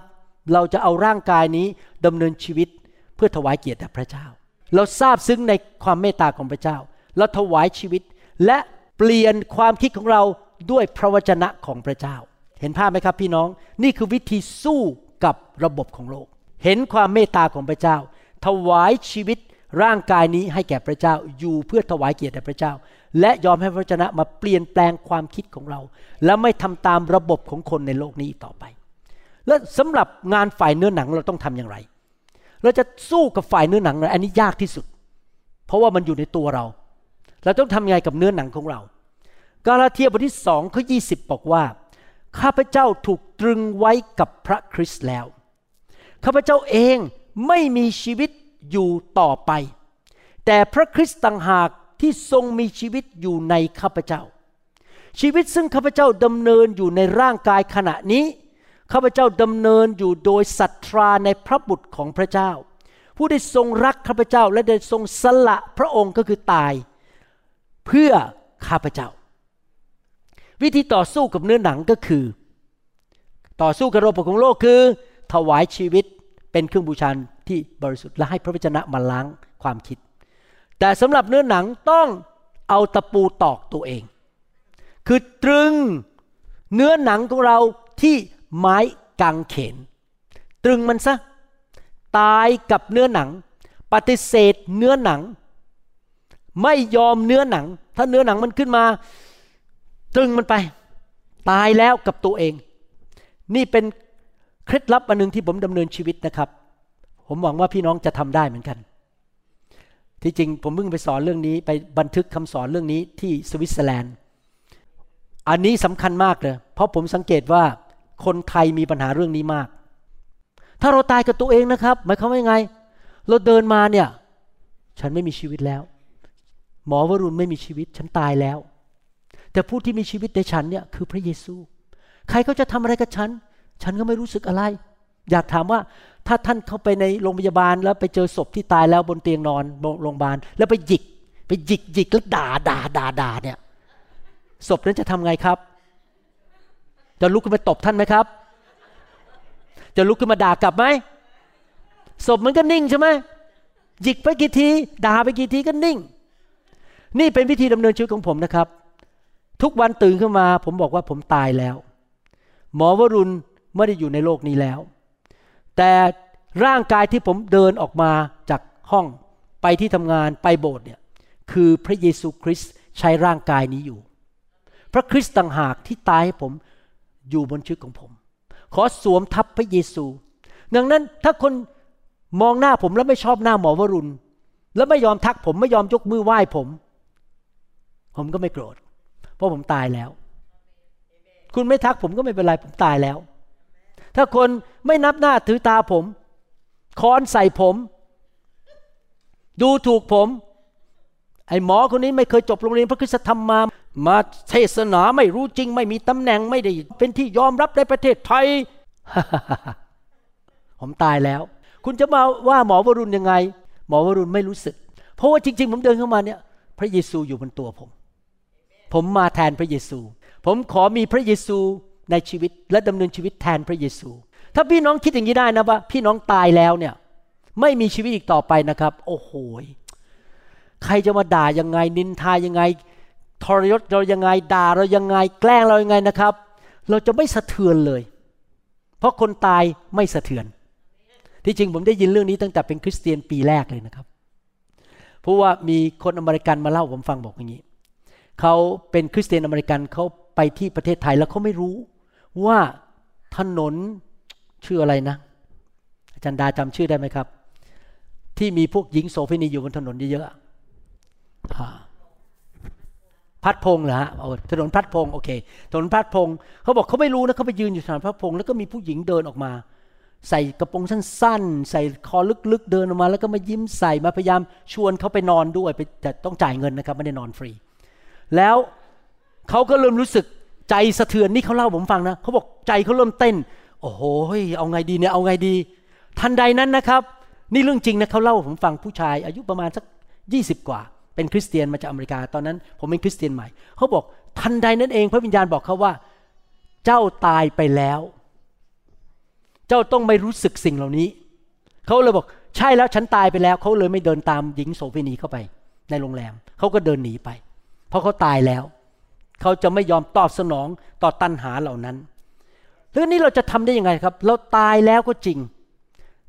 เราจะเอาร่างกายนี้ดำเนินชีวิตเพื่อถวายเกียรติแด่พระเจ้า เราทราบซึ้งในความเมตตาของพระเจ้า เราถวายชีวิตและเปลี่ยนความคิดของเราด้วยพระวจนะของพระเจ้า เห็นภาพไหมครับพี่น้อง นี่คือวิธีสู้กับระบบของโลก เห็นความเมตตาของพระเจ้า ถวายชีวิตร่างกายนี้ให้แก่พระเจ้า อยู่เพื่อถวายเกียรติแด่พระเจ้า และยอมให้พระวจนะมาเปลี่ยนแปลงความคิดของเรา และไม่ทำตามระบบของคนในโลกนี้ต่อไป และสำหรับงานฝ่ายเนื้อหนังเราต้องทำอย่างไร เราจะสู้กับฝ่ายเนื้อหนังอันนี้ยากที่สุด เพราะว่ามันอยู่ในตัวเรา เราต้องทำยังไงกับเนื้อหนังของเรา กาลาเทียบทที่สองข้อยีบอกว่า ข้าพเจ้าถูกตรึงไว้กับพระคริสต์แล้ว ข้าพเจ้าเองไม่มีชีวิตอยู่ต่อไป แต่พระคริสต์ต่างหากที่ทรงมีชีวิตอยู่ในข้าพเจ้า ชีวิตซึ่งข้าพเจ้าดำเนินอยู่ในร่างกายขณะนี้ ข้าพเจ้าดำเนินอยู่โดยศรัทธาในพระบุตรของพระเจ้า ผู้ได้ทรงรักข้าพเจ้าและได้ทรงสละพระองค์ก็คือตาย เพื่อข้าพเจ้า วิธีต่อสู้กับเนื้อหนังก็คือ ต่อสู้กับระบบของโลกคือ ถวายชีวิตเป็นเครื่องบูชาที่บริสุทธิ์และให้พระวจนะมาล้างความคิด แต่สำหรับเนื้อหนังต้องเอาตะปูตอกตัวเอง คือตรึงเนื้อหนังของเราที่ไม้กางเขน ตรึงมันซะ ตายกับเนื้อหนัง ปฏิเสธเนื้อหนัง ไม่ยอมเนื้อหนัง ถ้าเนื้อหนังมันขึ้นมา ตรึงมันไป ตายแล้วกับตัวเอง นี่เป็นเคล็ดลับอันหนึ่งที่ผมดำเนินชีวิตนะครับ ผมหวังว่าพี่น้องจะทำได้เหมือนกัน ที่จริงผมเพิ่งไปสอนเรื่องนี้ ไปบันทึกคำสอนเรื่องนี้ที่สวิตเซอร์แลนด์ อันนี้สำคัญมากเลย เพราะผมสังเกตว่าคนไทยมีปัญหาเรื่องนี้มาก ถ้าเราตายกับตัวเองนะครับ หมายความว่ายังไง เราเดินมาเนี่ย ฉันไม่มีชีวิตแล้ว หมอวรุณไม่มีชีวิต ฉันตายแล้ว แต่ผู้ที่มีชีวิตในฉันเนี่ยคือพระเยซู ใครเขาจะทำอะไรกับฉัน ฉันก็ไม่รู้สึกอะไร อยากถามว่าถ้าท่านเข้าไปในโรงพยาบาลแล้วไปเจอศพที่ตายแล้วบนเตียงนอนโรงพยาบาล แล้วไปหยิก ไปหยิกหยิกแล้วด่าด่าด่าด่าเนี่ยศพนั้นจะทำไงครับ จะลุกขึ้นมาตบท่านไหมครับ จะลุกขึ้นมาด่ากลับไหมศพมันก็นิ่งใช่ไหมหยิกไปกี่ทีด่าไปกี่ทีก็นิ่ง นี่เป็นวิธีดำเนินชีวิตของผมนะครับ ทุกวันตื่นขึ้นมา ผมบอกว่าผมตายแล้ว หมอวรุณไม่ได้อยู่ในโลกนี้แล้ว แต่ร่างกายที่ผมเดินออกมาจากห้องไปที่ทำงานไปโบสถ์เนี่ยคือพระเยซูคริสต์ใช้ร่างกายนี้อยู่ พระคริสต์ต่างหากที่ตายให้ผมอยู่บนชีวิตของผม ขอสวมทับพระเยซู ดังนั้นถ้าคนมองหน้าผมแล้วไม่ชอบหน้าหมอวรุณ แล้วไม่ยอมทักผมไม่ยอมยกมือไหว้ผม ผมก็ไม่โกรธ เพราะผมตายแล้ว คุณไม่ทักผมก็ไม่เป็นไรผมตายแล้ว ถ้าคนไม่นับหน้าถือตาผมค้อนใส่ผม ดูถูกผม ไอ้หมอคนนี้ไม่เคยจบโรงเรียนพระคุณธรรมมา มาเทศนาไม่รู้จริง ไม่มีตำแหน่งไม่ได้ เป็นที่ยอมรับในประเทศไทย ผมตายแล้ว คุณจะมาว่าหมอวรุณยังไง หมอวรุณไม่รู้สึก เพราะว่าจริง ๆ ผมเดินเข้ามาเนี่ย พระเยซูอยู่บนตัวผม ผมมาแทนพระเยซู ผมขอมีพระเยซูในชีวิตและดำเนินชีวิตแทนพระเยซู ถ้าพี่น้องคิดอย่างนี้ได้นะว่า พี่น้องตายแล้วเนี่ยไม่มีชีวิตอีกต่อไปนะครับ โอ้โหใครจะมาด่ายังไง นินทายังไง ทรยศเรายังไงด่าเรายังไง แกล้งเรายังไงนะครับ เราจะไม่สะเทือนเลย เพราะคนตายไม่สะเทือน ที่จริงผมได้ยินเรื่องนี้ตั้งแต่เป็นคริสเตียนปีแรกเลยนะครับ เพราะว่ามีคนอเมริกันมาเล่าผมฟังบอกอย่างนี้ เขาเป็นคริสเตียนอเมริกันเขาไปที่ประเทศไทยแล้วเขาไม่รู้ว่าถนนชื่ออะไรนะ อาจารย์ดาจำชื่อได้ไหมครับ ที่มีพวกหญิงโสเภณีอยู่บนถนนเยอะๆพัดพงเหรอฮะถนนพัดพงโอเค ถนนพัดพงเขาบอกเขาไม่รู้นะเขาไปยืนอยู่ถนนพัดพงแล้วก็มีผู้หญิงเดินออกมา ใส่กระโปรงสั้นๆ ใส่คอลึกๆ เดินออกมา แล้วก็มายิ้มใส่มาพยายามชวนเขาไปนอนด้วยไปแต่ต้องจ่ายเงินนะครับไม่ได้นอนฟรี แล้วเขาก็เริ่มรู้สึกใจสะเทือนนี่เขาเล่าผมฟังนะเขาบอกใจเขาเริ่มเต้น โอ้โหเอาไงดีเนี่ยเอาไงดี ทันใดนั้นนะครับ นี่เรื่องจริงนะเขาเล่าผมฟังผู้ชาย อายุประมาณสักยี่สิบกว่า เป็นคริสเตียนมาจากอเมริกาตอนนั้น ผมเป็นคริสเตียนใหม่เขาบอกทันใดนั้นเอง พระวิญญาณบอกเขาว่า เจ้าตายไปแล้ว เจ้าต้องไม่รู้สึกสิ่งเหล่านี้เขาเลยบอกใช่แล้วฉันตายไปแล้วเขาเลยไม่เดินตามหญิงโสเภณีเข้าไป ในโรงแรมเขาก็เดินหนีไป เพราะเขาตายแล้ว เขาจะไม่ยอมตอบสนองต่อตัณหาเหล่านั้นแล้วนี้เราจะทำได้ยังไงครับ เราตายแล้วก็จริง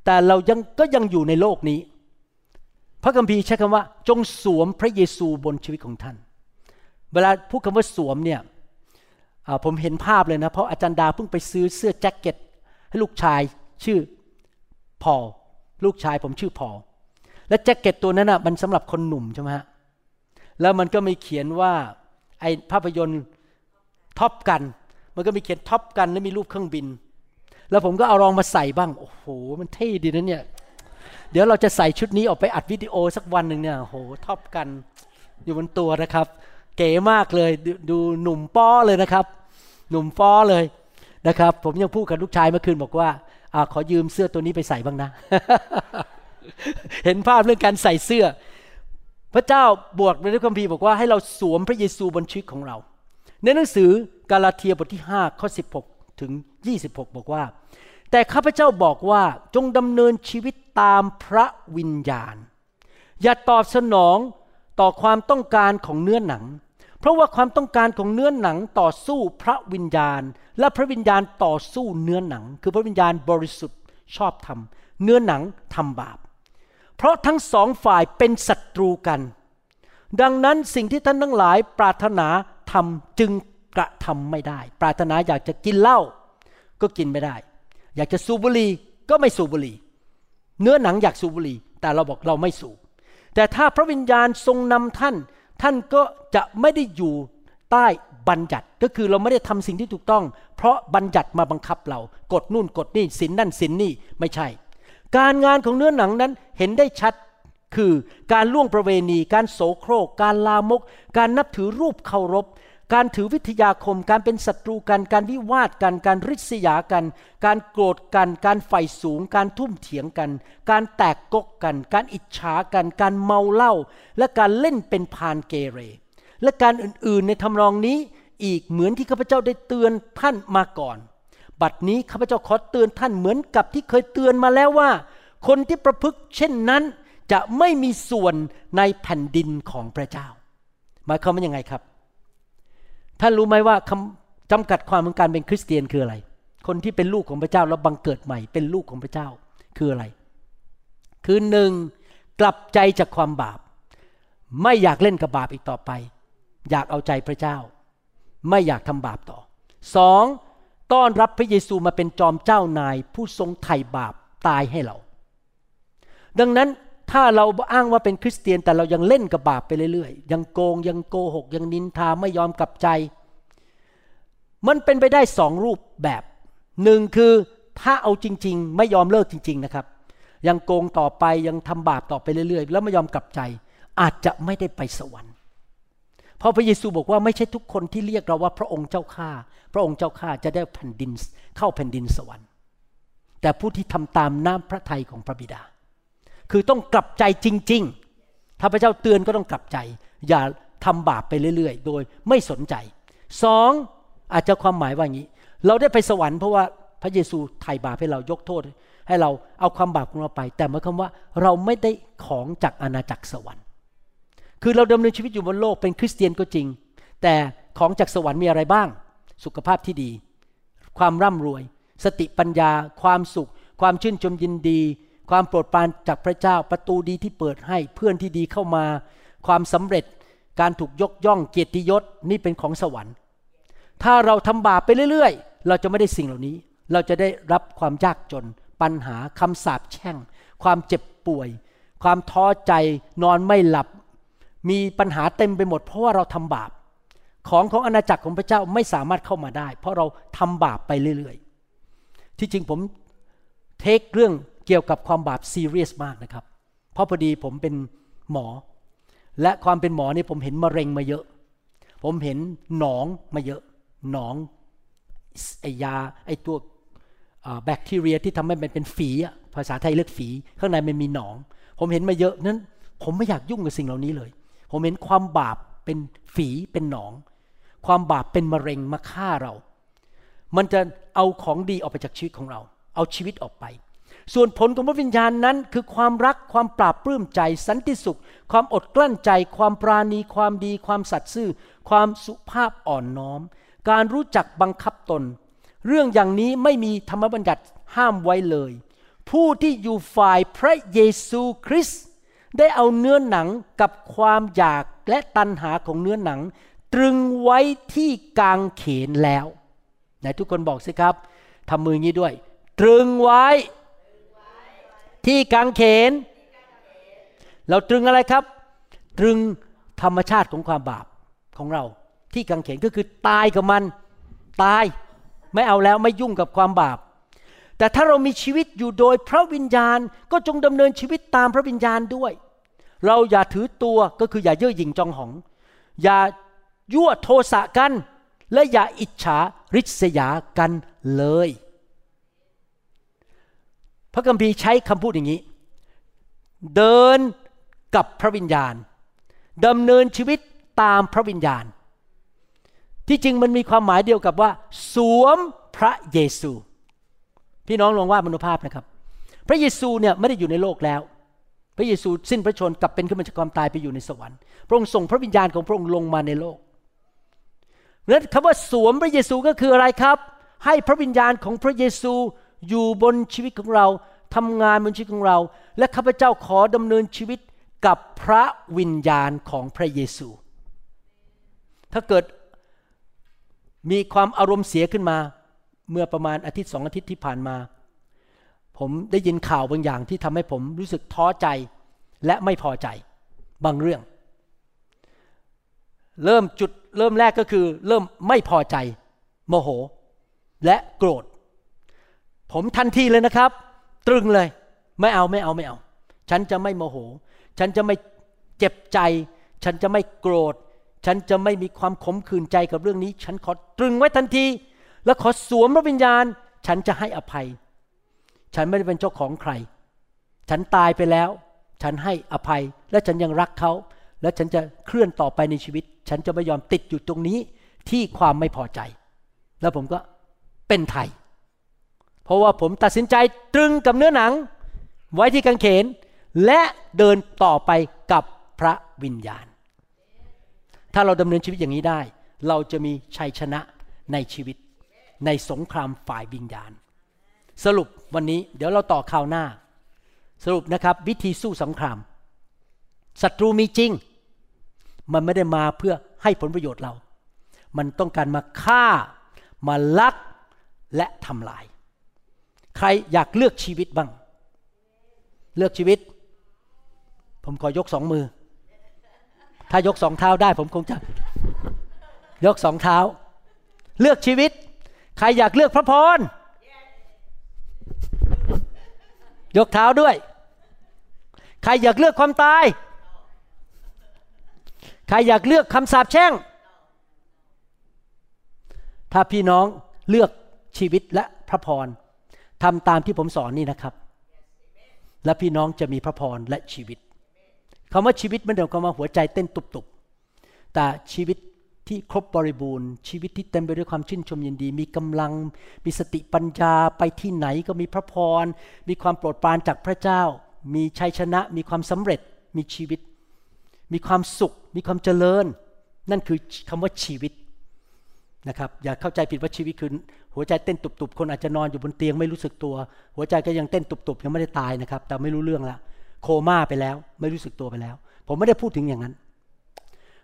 แต่เรายังก็ยังอยู่ในโลกนี้ พระคัมภีร์ใช้คำว่า จงสวมพระเยซูบนชีวิตของท่าน เวลาพูดคำว่าสวมเนี่ยผมเห็นภาพเลยนะ เพราะอาจารย์ดาเพิ่งไปซื้อเสื้อแจ็คเก็ต ให้ลูกชายชื่อพอลลูกชายผมชื่อพอลและแจ็คเก็ตตัวนั้นอะมันสำหรับคนหนุ่มใช่ไหมฮะ แล้วมันก็มีเขียนว่าไอภาพยนตร์ Top Gun มันก็มีเขียน Top Gun แล้วมีรูปเครื่องบิน แล้วผมก็เอาลองมาใส่บ้าง โอ้โห มันเท่ดีนะเนี่ย เดี๋ยวเราจะใส่ชุดนี้ออกไปอัดวิดีโอสักวันหนึ่งเนี่ยโอ้โห Top Gun อยู่บนตัวนะครับ เก๋มากเลยดูหนุ่มฟ้อเลยนะครับ หนุ่มฟ้อเลยนะครับ ผมยังพูดกับลูกชายเมื่อคืนบอกว่าอขอยืมเสื้อตัวนี้ไปใส่บ้างนะ เห็นภาพเรื่องการใส่เสื้อ พระเจ้าบวกในพระคัมภีร์บอกว่าให้เราสวมพระเยซูบนชีวิตของเรา ในหนังสือกาลาเทียบทที่5ข้อ16 ถึง 26 บอกว่า แต่ข้าพเจ้าบอกว่าจงดำเนินชีวิตตามพระวิญญาณ อย่าตอบสนองต่อความต้องการของเนื้อหนัง เพราะว่าความต้องการของเนื้อหนังต่อสู้พระวิญญาณ และพระวิญญาณต่อสู้เนื้อหนัง คือพระวิญญาณบริสุทธิ์ชอบทำเนื้อหนังทำบาป เพราะทั้งสองฝ่ายเป็นศัตรูกัน ดังนั้นสิ่งที่ท่านทั้งหลายปรารถนาทำจึงกระทำไม่ได้ ปรารถนาอยากจะกินเหล้าก็กินไม่ได้ อยากจะสูบบุหรี่ก็ไม่สูบบุหรี่ เนื้อหนังอยากสูบบุหรี่ แต่เราบอกเราไม่สูบ แต่ถ้าพระวิญญาณทรงนำท่าน ท่านก็จะไม่ได้อยู่ใต้บัญญัติก็คือเราไม่ได้ทำสิ่งที่ถูกต้อง เพราะบัญญัติมาบังคับเรา กดนู่นกดนี่สินนั่นสินนี่ไม่ใช่ การงานของเนื้อหนังนั้นเห็นได้ชัดคือการล่วงประเวณี การโสโครก การลามก การนับถือรูปเคารพ การถือวิทยาคม การเป็นศัตรูกัน การวิวาทกัน การริษยากัน การโกรธกัน การใฝ่สูง การทุ่มเถียงกัน การแตกกกกัน การอิจฉากัน การเมาเหล้า และการเล่นเป็นพานเกเร และการอื่นๆในทำนองนี้อีกเหมือนที่ข้าพเจ้าได้เตือนท่านมาก่อน บัดนี้ข้าพเจ้าขอเตือนท่านเหมือนกับที่เคยเตือนมาแล้วว่า คนที่ประพฤติเช่นนั้นจะไม่มีส่วนในแผ่นดินของพระเจ้า หมายความว่ายังไงครับ ท่านรู้ไหมว่าคำจำกัดความของการเป็นคริสเตียนคืออะไร คนที่เป็นลูกของพระเจ้าแล้วบังเกิดใหม่ เป็นลูกของพระเจ้าคืออะไร คือหนึ่งกลับใจจากความบาป ไม่อยากเล่นกับบาปอีกต่อไป อยากเอาใจพระเจ้า ไม่อยากทำบาปต่อสอง ต้อนรับพระเยซูมาเป็นจอมเจ้านาย ผู้ทรงไถ่บาปตายให้เรา ดังนั้นถ้าเราอ้างว่าเป็นคริสเตียนแต่เรายังเล่นกับบาปไปเรื่อยๆ ยังโกงยังโกหก ยังนินทาไม่ยอมกลับใจ มันเป็นไปได้สองรูปแบบหนึ่งคือถ้าเอาจริง ๆ ไม่ยอมเลิกจริง ๆนะครับ ยังโกงต่อไปยังทำบาปต่อไปเรื่อยๆ แล้วไม่ยอมกลับใจ อาจจะไม่ได้ไปสวรรค์ เพราะพระเยซูบอกว่าไม่ใช่ทุกคนที่เรียกเราว่าพระองค์เจ้าข้า พระองค์เจ้าข้าจะได้แผ่นดินเข้าแผ่นดินสวรรค์ แต่ผู้ที่ทำตามน้ำพระทัยของพระบิดา คือต้องกลับใจจริง ๆ ถ้าพระเจ้าเตือนก็ต้องกลับใจ อย่าทำบาปไปเรื่อย ๆ โดยไม่สนใจสองอาจจะความหมายว่าอย่างนี้ เราได้ไปสวรรค์เพราะว่าพระเยซูไถ่บาปให้เรายกโทษ ให้เราเอาความบาปของเราไป แต่หมายความว่าเราไม่ได้ของจากอาณาจักรสวรรค์ คือเราดำเนินชีวิตอยู่บนโลกเป็นคริสเตียนก็จริง แต่ของจากสวรรค์มีอะไรบ้าง สุขภาพที่ดี ความร่ำรวย สติปัญญา ความสุข ความชื่นชมยินดี ความโปรดปรานจากพระเจ้าประตูดีที่เปิดให้เพื่อนที่ดีเข้ามา ความสำเร็จการถูกยกย่องเกียรติยศนี่เป็นของสวรรค์ ถ้าเราทำบาปไปเรื่อยๆ เราจะไม่ได้สิ่งเหล่านี้ เราจะได้รับความยากจน ปัญหาคำสาปแช่ง ความเจ็บป่วย ความท้อใจนอนไม่หลับ มีปัญหาเต็มไปหมด เพราะว่าเราทำบาป ของของอาณาจักรของพระเจ้าไม่สามารถเข้ามาได้ เพราะเราทำบาปไปเรื่อยๆ ที่จริงผมเทคเรื่องเกี่ยวกับความบาปซีเรียสมากนะครับ เพราะพอดีผมเป็นหมอ และความเป็นหมอนี่ผมเห็นมะเร็งมาเยอะ ผมเห็นหนองมาเยอะ หนองไอยาไอตัวแบคทีเรียที่ทำให้มันเป็นฝีภาษาไทยเรียกฝี ข้างในมันมีหนอง ผมเห็นมาเยอะนั้นผมไม่อยากยุ่งกับสิ่งเหล่านี้เลย ผมเห็นความบาปเป็นฝีเป็นหนอง ความบาปเป็นมะเร็งมาฆ่าเรา มันจะเอาของดีออกไปจากชีวิตของเรา เอาชีวิตออกไป ส่วนผลของพระวิญญาณนั้น คือความรักความปราบปลื้มใจ สันติสุข ความอดกลั้นใจ ความปราณี ความดี ความสัตย์ซื่อ ความสุภาพอ่อนน้อม การรู้จักบังคับตน เรื่องอย่างนี้ไม่มีธรรมบัญญัติห้ามไว้เลย ผู้ที่อยู่ฝ่ายพระเยซูคริสต์ ได้เอาเนื้อหนังกับความอยากและตัณหาของเนื้อหนัง ตรึงไว้ที่กางเขนแล้วไหนทุกคนบอกสิครับทำมืออย่างนี้ด้วย ตรึงไว้ ที่กางเขน เราตรึงอะไรครับ ตรึงธรรมชาติของความบาปของเรา ที่กางเขนก็คือตายกับมัน ตายไม่เอาแล้วไม่ยุ่งกับความบาป แต่ถ้าเรามีชีวิตอยู่โดยพระวิญญาณก็จงดำเนินชีวิตตามพระวิญญาณด้วย เราอย่าถือตัวก็คืออย่าเย่อหยิ่งจองหอง อย่ายั่วโทสะกัน และอย่าอิจฉาริษยากันเลย พระคัมภีร์ใช้คำพูดอย่างนี้ เดินกับพระวิญญาณดำเนินชีวิตตามพระวิญญาณ ที่จริงมันมีความหมายเดียวกับว่า สวมพระเยซู พี่น้องลองว่าดมโนภาพนะครับ พระเยซูเนี่ยไม่ได้อยู่ในโลกแล้ว พระเยซูสิ้นพระชนกลับเป็นขึ้นมาจากความตายไปอยู่ในสวรรค์พระองค์ส่งพระวิญญาณของพระองค์ลงมาในโลกนั้นคำว่าสวมพระเยซูก็คืออะไรครับ ให้พระวิญญาณของพระเยซูอยู่บนชีวิตของเราทำงานบนชีวิตของเรา และข้าพเจ้าขอดำเนินชีวิตกับพระวิญญาณของพระเยซู ถ้าเกิดมีความอารมณ์เสียขึ้นมา เมื่อประมาณอาทิตย์สองอาทิตย์ที่ผ่านมา ผมได้ยินข่าวบางอย่างที่ทำให้ผมรู้สึกท้อใจและไม่พอใจบางเรื่อง เริ่มจุดเริ่มแรกก็คือ เริ่มไม่พอใจ โมโห และโกรธ ผมทันทีเลยนะครับ ตรึงเลย ไม่เอาไม่เอาไม่เอา ฉันจะไม่โมโห ฉันจะไม่เจ็บใจ ฉันจะไม่โกรธ ฉันจะไม่มีความขมขื่นใจกับเรื่องนี้ ฉันขอตรึงไว้ทันที แล้วขอสวมพระวิญญาณ ฉันจะให้อภัย ฉันไม่ได้เป็นเจ้าของใคร ฉันตายไปแล้ว ฉันให้อภัย และฉันยังรักเขา และฉันจะเคลื่อนต่อไปในชีวิต ฉันจะไม่ยอมติดอยู่ตรงนี้ที่ความไม่พอใจ แล้วผมก็เป็นไทย เพราะว่าผมตัดสินใจตรึงกับเนื้อหนัง ไว้ที่กางเขน และเดินต่อไปกับพระวิญญาณ ถ้าเราดำเนินชีวิตอย่างนี้ได้ เราจะมีชัยชนะในชีวิต ในสงครามฝ่ายวิญญาณ สรุปวันนี้เดี๋ยวเราต่อข่าวหน้า สรุปนะครับ วิธีสู้สงครามศัตรูมีจริง มันไม่ได้มาเพื่อให้ผลประโยชน์เรา มันต้องการมาฆ่า มาลักและทำลาย ใครอยากเลือกชีวิตบ้าง เลือกชีวิต ผมขอยกสองมือ ถ้ายกสองเท้าได้ผมคงจะ ยกสองเท้า เลือกชีวิต ใครอยากเลือกพระพร ยกเท้าด้วย ใครอยากเลือกความตาย ใครอยากเลือกคำสาปแช่ง ถ้าพี่น้องเลือกชีวิตและพระพรทำตามที่ผมสอนนี่นะครับ และพี่น้องจะมีพระพรและชีวิตคำว่าชีวิตไม่ได้หมายความว่าหัวใจเต้นตุบๆแต่ชีวิต ที่ครบบริบูรณ์ ชีวิตที่เต็มไปด้วยความชื่นชมยินดี มีกำลัง มีสติปัญญาไปที่ไหนก็มีพระพร มีความโปรดปรานจากพระเจ้า มีชัยชนะ มีความสำเร็จ มีชีวิต มีความสุข มีความเจริญ นั่นคือคำว่าชีวิตนะครับอย่าเข้าใจผิดว่าชีวิตคือหัวใจเต้นตุบๆ คนอาจจะนอนอยู่บนเตียงไม่รู้สึกตัว หัวใจก็ยังเต้นตุบๆยังไม่ได้ตายนะครับ แต่ไม่รู้เรื่องละโคม่าไปแล้ว ไม่รู้สึกตัวไปแล้ว ผมไม่ได้พูดถึงอย่างนั้น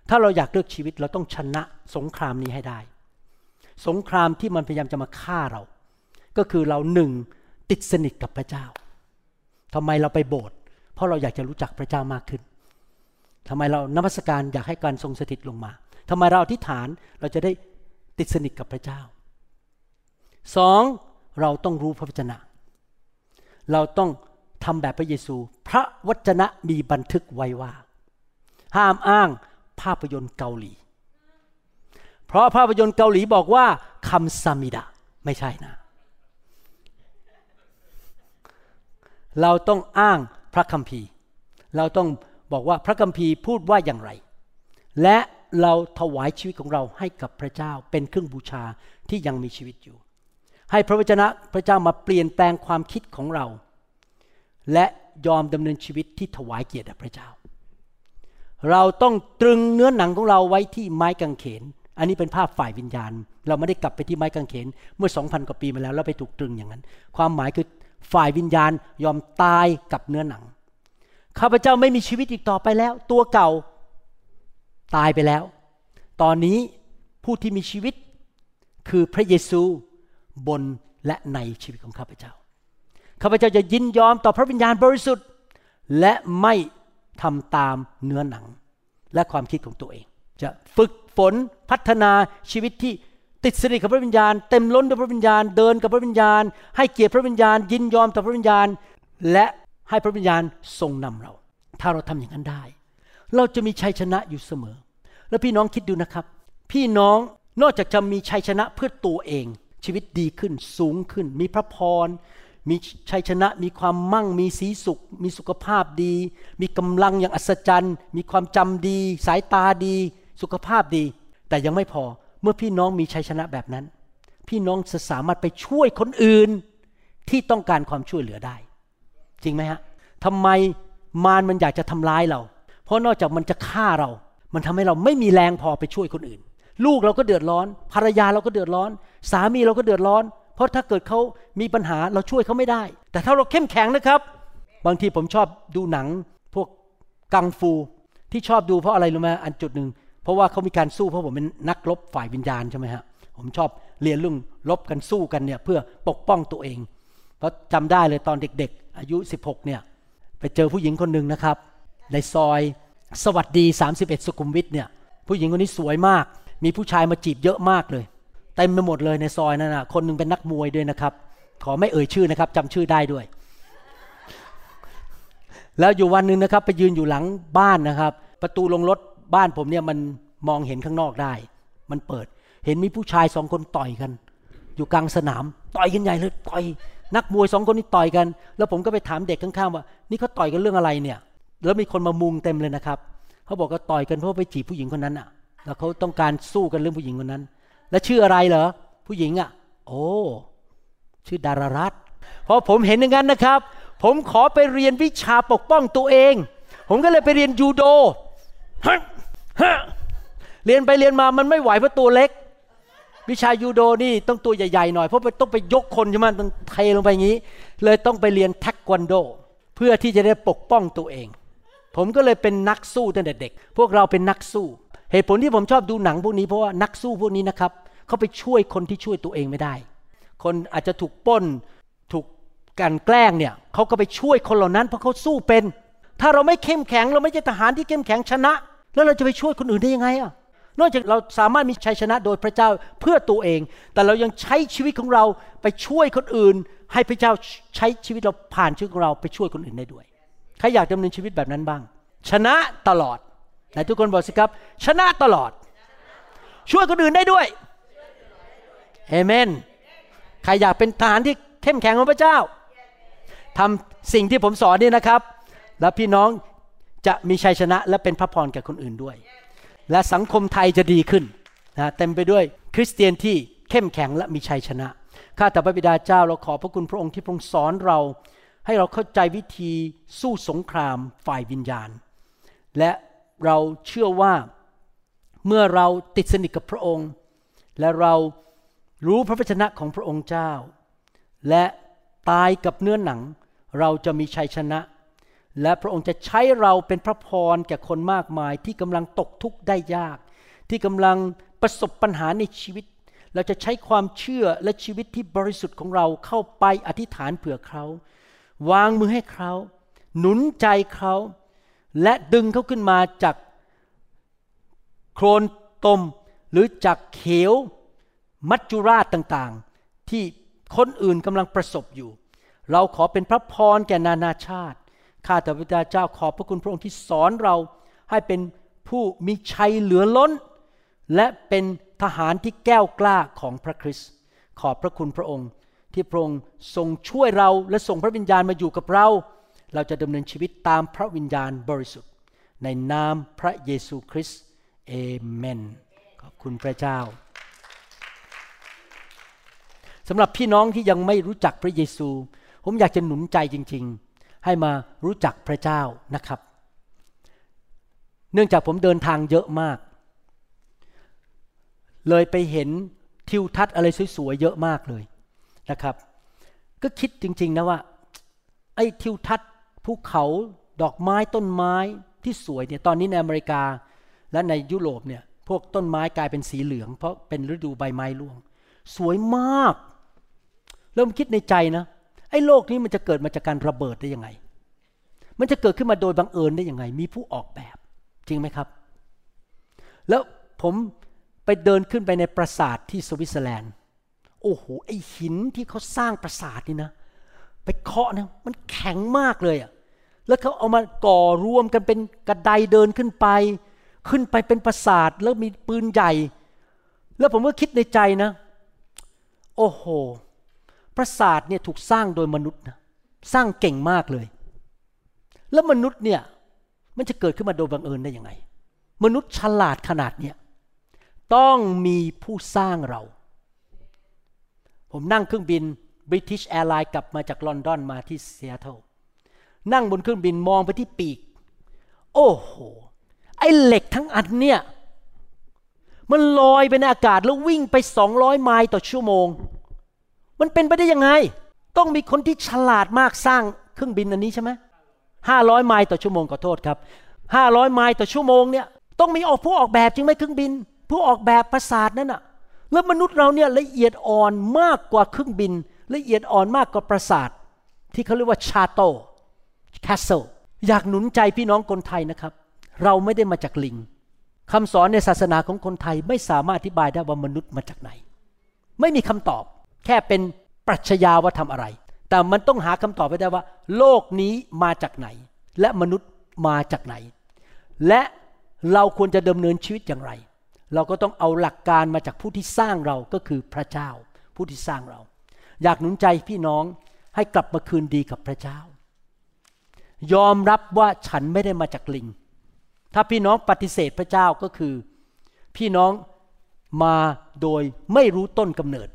ถ้าเราอยากเลือกชีวิตเราต้องชนะสงครามนี้ให้ได้ สงครามที่มันพยายามจะมาฆ่าเรา ก็คือเราหนึ่งติดสนิทกับพระเจ้าทำไมเราไปโบสถ์เพราะเราอยากจะรู้จักพระเจ้ามากขึ้นทำไมเรานมัสการอยากให้การทรงสถิตลงมาทำไมเราอธิษฐานเราจะได้ติดสนิทกับพระเจ้าสองเราต้องรู้พระวจนะ เราต้องทำแบบพระเยซู พระวจนะมีบันทึกไว้ว่า ห้ามอ้าง ภาพยนตร์เกาหลี เพราะภาพยนตร์เกาหลีบอกว่าคำซามิดะไม่ใช่นะ เราต้องอ้างพระคัมภีร์ เราต้องบอกว่าพระคัมภีร์พูดว่าอย่างไร และเราถวายชีวิตของเราให้กับพระเจ้าเป็นเครื่องบูชาที่ยังมีชีวิตอยู่ ให้พระวจนะพระเจ้ามาเปลี่ยนแปลงความคิดของเรา และยอมดำเนินชีวิตที่ถวายเกียรติพระเจ้า เราต้องตรึงเนื้อหนังของเราไว้ที่ไม้กางเขน อันนี้เป็นภาพฝ่ายวิญญาณ เราไม่ได้กลับไปที่ไม้กางเขน เมื่อสองพันกว่าปีมาแล้วแล้วไปถูกตรึงอย่างนั้น ความหมายคือฝ่ายวิญญาณยอมตายกับเนื้อหนัง ข้าพเจ้าไม่มีชีวิตอีกต่อไปแล้ว ตัวเก่าตายไปแล้ว ตอนนี้ผู้ที่มีชีวิตคือพระเยซูบนและในชีวิตของข้าพเจ้า ข้าพเจ้าจะยินยอมต่อพระวิญญาณบริสุทธิ์ และไม่ ทำตามเนื้อหนัง และความคิดของตัวเอง จะฝึกฝนพัฒนาชีวิตที่ติดสนิทกับพระวิญญาณ เต็มล้นด้วยพระวิญญาณ เดินกับพระวิญญาณ ให้เกียรติพระวิญญาณ ยินยอมต่อพระวิญญาณ และให้พระวิญญาณทรงนำเรา ถ้าเราทำอย่างนั้นได้ เราจะมีชัยชนะอยู่เสมอ แล้วพี่น้องคิดดูนะครับ พี่น้องนอกจากจะมีชัยชนะเพื่อตัวเอง ชีวิตดีขึ้นสูงขึ้น มีพระพร มีชัยชนะมีความมั่งมีสีสุข มีสุขภาพดี มีกำลังอย่างอัศจรรย์ มีความจำดี สายตาดี สุขภาพดี แต่ยังไม่พอเมื่อพี่น้องมีชัยชนะแบบนั้น พี่น้องจะสามารถไปช่วยคนอื่นที่ต้องการความช่วยเหลือได้ จริงไหมฮะทำไมมารมันอยากจะทำร้ายเรา เพราะนอกจากมันจะฆ่าเรา มันทำให้เราไม่มีแรงพอไปช่วยคนอื่น ลูกเราก็เดือดร้อน ภรรยาเราก็เดือดร้อน สามีเราก็เดือดร้อน เพราะถ้าเกิดเขามีปัญหาเราช่วยเขาไม่ได้ แต่ถ้าเราเข้มแข็งนะครับ บางทีผมชอบดูหนังพวกกังฟูที่ชอบดูเพราะอะไรรู้ไหมอันจุดหนึ่งเพราะว่าเขามีการสู้เพราะผมเป็นนักรบฝ่ายวิญญาณใช่ไหมฮะผมชอบเรียนเรื่องรบกันสู้กันเนี่ยเพื่อปกป้องตัวเอง เพราะจำได้เลยตอนเด็ก ๆ อายุ 16เนี่ยไปเจอผู้หญิงคนหนึ่งนะครับ ในซอยสวัสดี 31 สุขุมวิทเนี่ยผู้หญิงคนนี้สวยมาก มีผู้ชายมาจีบเยอะมากเลย เต็มไปหมดเลยในซอยนั้นนะคนหนึงเป็นนักมวยด้วยนะครับ ขอไม่เอ่ยชื่อนะครับจำชื่อได้ด้วย แล้วอยู่วันหนึ่งนะครับ ไปยืนอยู่หลังบ้านนะครับ ประตูลงรถบ้านผมเนี่ยมันมองเห็นข้างนอกได้ มันเปิด เห็นมีผู้ชายสองคนต่อยกัน อยู่กลางสนาม ต่อยกันใหญ่เลยต่อย นักมวยสองคนนี้ต่อยกัน แล้วผมก็ไปถามเด็กข้างๆว่า นี่เขาต่อยกันเรื่องอะไรเนี่ย แล้วมีคนมามุงเต็มเลยนะครับเขาบอกว่าต่อยกันเพราะไปจีบผู้หญิงคนนั้นอะ แล้วเขาต้องการสู้กันเรื่องผู้หญิงคนนั้น แล้วชื่ออะไรเหรอ ผู้หญิงอะ โอ้ ชื่อดารารัตพอผมเห็นอย่างนั้นนะครับ ผมขอไปเรียนวิชาปกป้องตัวเอง ผมก็เลยไปเรียนยูโดฮะฮะเรียนไปเรียนมามันไม่ไหวเพราะตัวเล็ก วิชายูโดนี่ต้องตัวใหญ่ๆหน่อยเพราะไปต้องไปยกคนใช่ไหมต้องเทลงไปอย่างนี้ เลยต้องไปเรียนเทควันโด เพื่อที่จะได้ปกป้องตัวเอง ผมก็เลยเป็นนักสู้ตั้งแต่เด็ก พวกเราเป็นนักสู้ เหตุผลที่ผมชอบดูหนังพวกนี้เพราะว่านักสู้พวกนี้นะครับเขาไปช่วยคนที่ช่วยตัวเองไม่ได้ คนอาจจะถูกป้นถูกกันแกล้งเนี่ยเขาก็ไปช่วยคนเหล่านั้นเพราะเขาสู้เป็น ถ้าเราไม่เข้มแข็งเราไม่ใช่ทหารที่เข้มแข็งชนะ แล้วเราจะไปช่วยคนอื่นได้ยังไงอะนอกจากเราสามารถมีชัยชนะโดยพระเจ้าเพื่อตัวเอง แต่เรายังใช้ชีวิตของเราไปช่วยคนอื่น ให้พระเจ้าใช้ชีวิตเราผ่านชีวิตของเราไปช่วยคนอื่นได้ด้วยใครอยากดำเนินชีวิตแบบนั้นบ้าง ชนะตลอด ไหนทุกคนบอกสิครับ ชนะตลอด ช่วยคนอื่นได้ด้วยเอเมนใครอยากเป็นทหารที่เข้มแข็งของพระเจ้าทำสิ่งที่ผมสอนนี่นะครับ แล้วพี่น้องจะมีชัยชนะและเป็นพระพรแก่คนอื่นด้วย และสังคมไทยจะดีขึ้นนะเต็มไปด้วยคริสเตียนที่เข้มแข็งและมีชัยชนะข้าแต่พระบิดาเจ้าเราขอพระคุณพระองค์ที่พระองค์สอนเรา ให้เราเข้าใจวิธีสู้สงครามฝ่ายวิญญาณ และ เราเชื่อว่าเมื่อเราติดสนิทกับพระองค์ และเรารู้พระวจนะของพระองค์เจ้า และตายกับเนื้อหนัง เราจะมีชัยชนะ และพระองค์จะใช้เราเป็นพระพรแก่คนมากมายที่กำลังตกทุกข์ได้ยาก ที่กำลังประสบปัญหาในชีวิต เราจะใช้ความเชื่อและชีวิตที่บริสุทธิ์ของเราเข้าไปอธิษฐานเผื่อเขา วางมือให้เขา หนุนใจเขา และดึงเขาขึ้นมาจากโคลนตมหรือจากเขวมัจจุราชต่างๆ ที่คนอื่นกำลังประสบอยู่ เราขอเป็นพระพรแก่นานาชาติ ข้าแต่พระเจ้าขอบพระคุณพระองค์ที่สอนเราให้เป็นผู้มีชัยเหลือล้น และเป็นทหารที่แก้วกล้าของพระคริสต์ขอบพระคุณพระองค์ ที่พระองค์ทรงช่วยเราและส่งพระวิญญาณมาอยู่กับเรา เราจะดำเนินชีวิตตามพระวิญญาณบริสุทธิ์ ในนามพระเยซูคริสต์เอเมน ขอบคุณพระเจ้าสำหรับพี่น้องที่ยังไม่รู้จักพระเยซู ผมอยากจะหนุนใจจริง ๆ ให้มารู้จักพระเจ้านะครับ เนื่องจากผมเดินทางเยอะมาก เลยไปเห็นทิวทัศน์อะไรสวยๆเยอะมากเลยนะครับ ก็คิดจริง ๆ นะว่าไอ้ทิวทัศน์ ภูเขาดอกไม้ต้นไม้ที่สวยเนี่ยตอนนี้ในอเมริกา และในยุโรปเนี่ยพวกต้นไม้กลายเป็นสีเหลือง เพราะเป็นฤดูใบไม้ร่วง สวยมาก เริ่มคิดในใจนะไอ้โลกนี้มันจะเกิดมาจากการระเบิดได้ยังไง มันจะเกิดขึ้นมาโดยบังเอิญได้ยังไง มีผู้ออกแบบ จริงไหมครับ แล้วผมไปเดินขึ้นไปในปราสาทที่สวิตเซอร์แลนด์ โอ้โหไอหินที่เขาสร้างปราสาทนี่นะ ไปเคาะนะมันแข็งมากเลยอะ แล้วเขาเอามาก่อรวมกันเป็นกระไดเดินขึ้นไป ขึ้นไปเป็นปราสาทแล้วมีปืนใหญ่ แล้วผมก็คิดในใจนะ โอ้โห ปราสาทเนี่ยถูกสร้างโดยมนุษย์นะสร้างเก่งมากเลย แล้วมนุษย์เนี่ยมันจะเกิดขึ้นมาโดยบังเอิญได้ยังไง มนุษย์ฉลาดขนาดเนี้ยต้องมีผู้สร้างเรา ผมนั่งเครื่องบิน British Airlines กลับมาจากลอนดอนมาที่เซีแอตเทิล นั่งบนเครื่องบินมองไปที่ปีก โอ้โห ไอ้เหล็กทั้งอันเนี่ย มันลอยไปในอากาศแล้ววิ่งไป 200 ไมล์ต่อชั่วโมง มันเป็นไปได้ยังไง ต้องมีคนที่ฉลาดมากสร้างเครื่องบินอันนี้ใช่ไหมห้าร้อยไมล์ต่อชั่วโมงขอโทษครับห้าร้อยไมล์ต่อชั่วโมงเนี่ยต้องมีออกผู้ออกแบบจริงไหมเครื่องบิน ผู้ออกแบบปราสาทนั่นน่ะแล้วมนุษย์เราเนี่ยละเอียดอ่อนมากกว่าเครื่องบิน ละเอียดอ่อนมากกว่าปราสาท ที่เขาเรียกว่า château castle อยากหนุนใจพี่น้องคนไทยนะครับ เราไม่ได้มาจากลิงคำสอนในศาสนาของคนไทยไม่สามารถอธิบายได้ว่ามนุษย์มาจากไหน ไม่มีคำตอบ แค่เป็นปรัชญาว่าทำอะไร แต่มันต้องหาคำตอบไปได้ว่า โลกนี้มาจากไหน และมนุษย์มาจากไหน และเราควรจะดำเนินชีวิตอย่างไร เราก็ต้องเอาหลักการมาจากผู้ที่สร้างเราก็คือพระเจ้า ผู้ที่สร้างเรา อยากหนุนใจพี่น้องให้กลับมาคืนดีกับพระเจ้า ยอมรับว่าฉันไม่ได้มาจากลิง ถ้าพี่น้องปฏิเสธพระเจ้าก็คือ พี่น้องมาโดยไม่รู้ต้นกำเนิด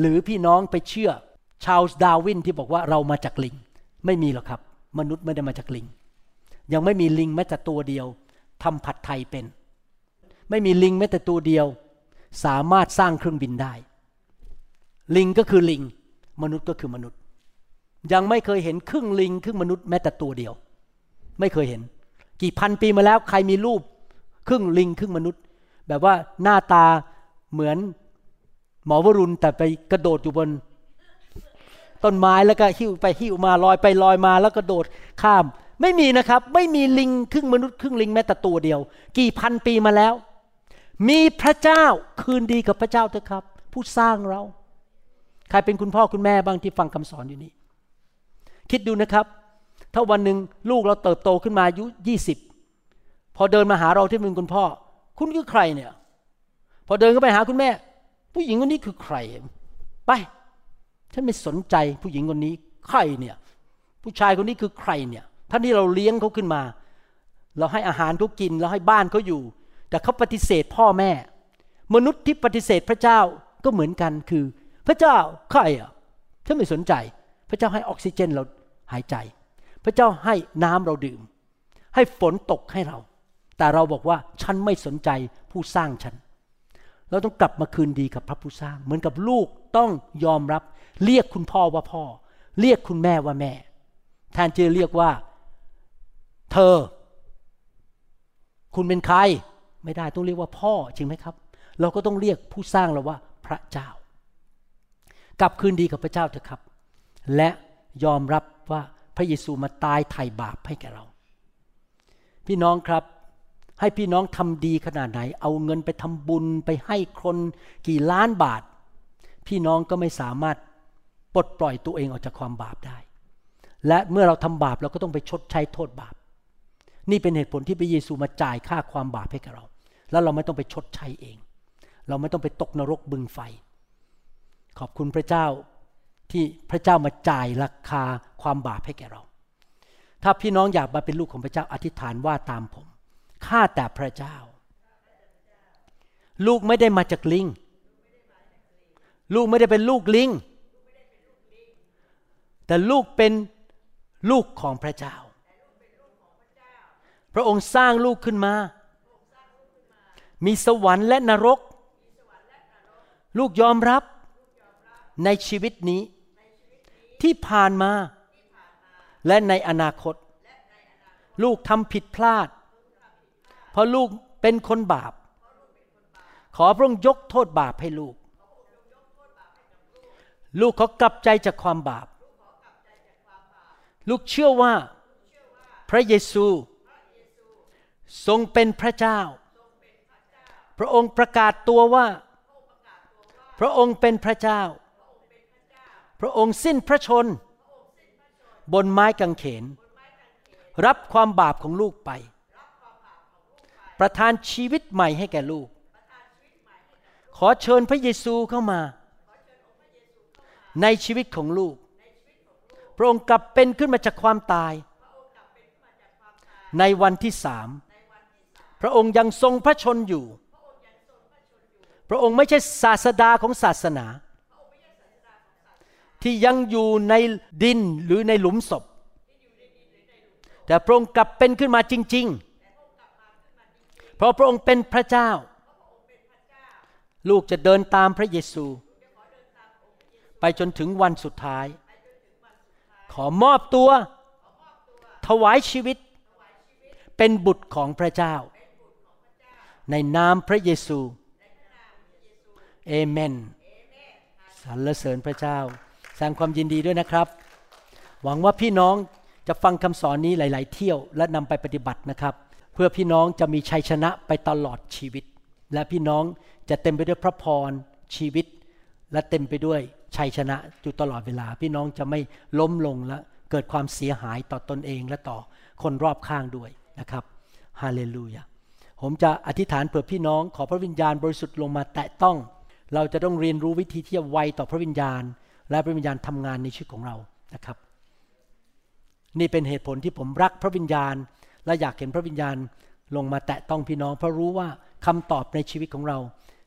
หรือพี่น้องไปเชื่อชาลส์ดาวินที่บอกว่าเรามาจากลิง ไม่มีหรอกครับ มนุษย์ไม่ได้มาจากลิง ยังไม่มีลิงแม้แต่ตัวเดียวทำผัดไทยเป็น ไม่มีลิงแม้แต่ตัวเดียว สามารถสร้างเครื่องบินได้ ลิงก็คือลิง มนุษย์ก็คือมนุษย์ ยังไม่เคยเห็นครึ่งลิงครึ่งมนุษย์แม้แต่ตัวเดียว ไม่เคยเห็น กี่พันปีมาแล้วใครมีรูปครึ่งลิงครึ่งมนุษย์ แบบว่าหน้าตาเหมือนหมอวรุณแต่ไปกระโดดอยู่บน ต้นไม้แล้วก็หิ้วไปหิ้วมาลอยไปลอยมาแล้วกระโดดข้าม ไม่มีนะครับ ไม่มีลิงครึ่งมนุษย์ครึ่งลิงแม้แต่ตัวเดียว กี่พันปีมาแล้ว มีพระเจ้าคืนดีกับพระเจ้าเถอะครับ ผู้สร้างเรา ใครเป็นคุณพ่อคุณแม่บ้างที่ฟังคำสอนอยู่นี้ คิดดูนะครับ ถ้าวันหนึ่งลูกเราเติบโตขึ้นมาอายุยี่สิบพอเดินมาหาเราที่เป็นคุณพ่อ คุณคือใครเนี่ย พอเดินเข้าไปหาคุณแม่ ผู้หญิงคนนี้คือใคร ไป ฉันไม่สนใจผู้หญิงคนนี้ ใครเนี่ย ผู้ชายคนนี้คือใครเนี่ยท่านที่เราเลี้ยงเขาขึ้นมา เราให้อาหารเขากิน เราให้บ้านเขาอยู่ แต่เขาปฏิเสธพ่อแม่ มนุษย์ที่ปฏิเสธพระเจ้าก็เหมือนกันคือ พระเจ้าใครอะฉันไม่สนใจ พระเจ้าให้ออกซิเจนเรา หายใจ พระเจ้าให้น้ำเราดื่ม ให้ฝนตกให้เรา แต่เราบอกว่าฉันไม่สนใจผู้สร้างฉัน เราต้องกลับมาคืนดีกับพระผู้สร้าง เหมือนกับลูกต้องยอมรับ เรียกคุณพ่อว่าพ่อ เรียกคุณแม่ว่าแม่ แทนที่จะเรียกว่า เธอ คุณเป็นใคร ไม่ได้ต้องเรียกว่าพ่อจริงไหมครับ เราก็ต้องเรียกผู้สร้างเราว่าพระเจ้ากลับคืนดีกับพระเจ้าเถอะครับ และยอมรับ ว่าพระเยซูมาตายไถ่บาปให้แก่เรา พี่น้องครับให้พี่น้องทำดีขนาดไหน เอาเงินไปทำบุญไปให้คนกี่ล้านบาท พี่น้องก็ไม่สามารถปลดปล่อยตัวเองออกจากความบาปได้ และเมื่อเราทำบาปเราก็ต้องไปชดใช้โทษบาป นี่เป็นเหตุผลที่พระเยซูมาจ่ายค่าความบาปให้กับเรา แล้วเราไม่ต้องไปชดใช้เอง เราไม่ต้องไปตกนรกบึงไฟ ขอบคุณพระเจ้า ที่พระเจ้ามาจ่ายราคาความบาปให้แก่เรา ถ้าพี่น้องอยากมาเป็นลูกของพระเจ้าอธิษฐานว่าตามผม ข้าแต่พระเจ้า ลูกไม่ได้มาจากลิง ลูกไม่ได้เป็นลูกลิง แต่ลูกเป็นลูกของพระเจ้า พระองค์สร้างลูกขึ้นมา มีสวรรค์และนรก ลูกยอมรับในชีวิตนี้ ที่ผ่านมา และในอนาคต ลูกทำผิดพลาด เพราะลูกเป็นคนบาป ขอพระองค์ยกโทษบาปให้ลูก ลูกขอกลับใจจากความบาป ลูกเชื่อว่า พระเยซู ทรงเป็นพระเจ้า พระองค์ประกาศตัวว่า พระองค์เป็นพระเจ้า พระองค์สิ้นพระชน บนไม้กางเขน รับความบาปของลูกไป ประทานชีวิตใหม่ให้แก่ลูก ขอเชิญพระเยซูเข้ามา ในชีวิตของลูก พระองค์กลับเป็นขึ้นมาจากความตาย ในวันที่สามพระองค์ยังทรงพระชนอยู่ พระองค์ไม่ใช่ศาสดาของศาสนา ที่ยังอยู่ในดินหรือในหลุมศพ แต่พระองค์กลับเป็นขึ้นมาจริง ๆ เพราะพระองค์เป็นพระเจ้า ลูกจะเดินตามพระเยซู ไปจนถึงวันสุดท้าย ขอมอบตัว ถวายชีวิต เป็นบุตรของพระเจ้า ในนามพระเยซู เอเมนสรรเสริญพระเจ้า แสดงความยินดีด้วยนะครับ หวังว่าพี่น้องจะฟังคำสอนนี้หลาย ๆ เที่ยวและนำไปปฏิบัตินะครับ เพื่อพี่น้องจะมีชัยชนะไปตลอดชีวิต และพี่น้องจะเต็มไปด้วยพระพรชีวิต และเต็มไปด้วยชัยชนะอยู่ตลอดเวลา พี่น้องจะไม่ล้มลงและเกิดความเสียหายต่อตอนเองและต่อคนรอบข้างด้วยนะครับฮาเลลูยาผมจะอธิษฐานเผื่อพี่น้องขอพระวิญญาณบริสุทธิ์ลงมาแตะต้อง เราจะต้องเรียนรู้วิธีที่จะไวต่อพระวิญญาณ และพระวิญญาณทำงานในชีวิตของเรานะครับ นี่เป็นเหตุผลที่ผมรักพระวิญญาณ และอยากเห็นพระวิญญาณลงมาแตะต้องพี่น้อง เพราะรู้ว่าคำตอบในชีวิตของเรา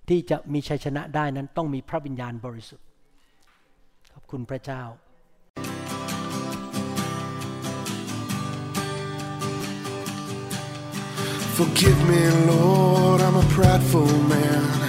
ที่จะมีชัยชนะได้นั้นต้องมีพระวิญญาณบริสุทธิ์ขอบคุณพระเจ้า Forgive me, Lord, I'm a prideful man.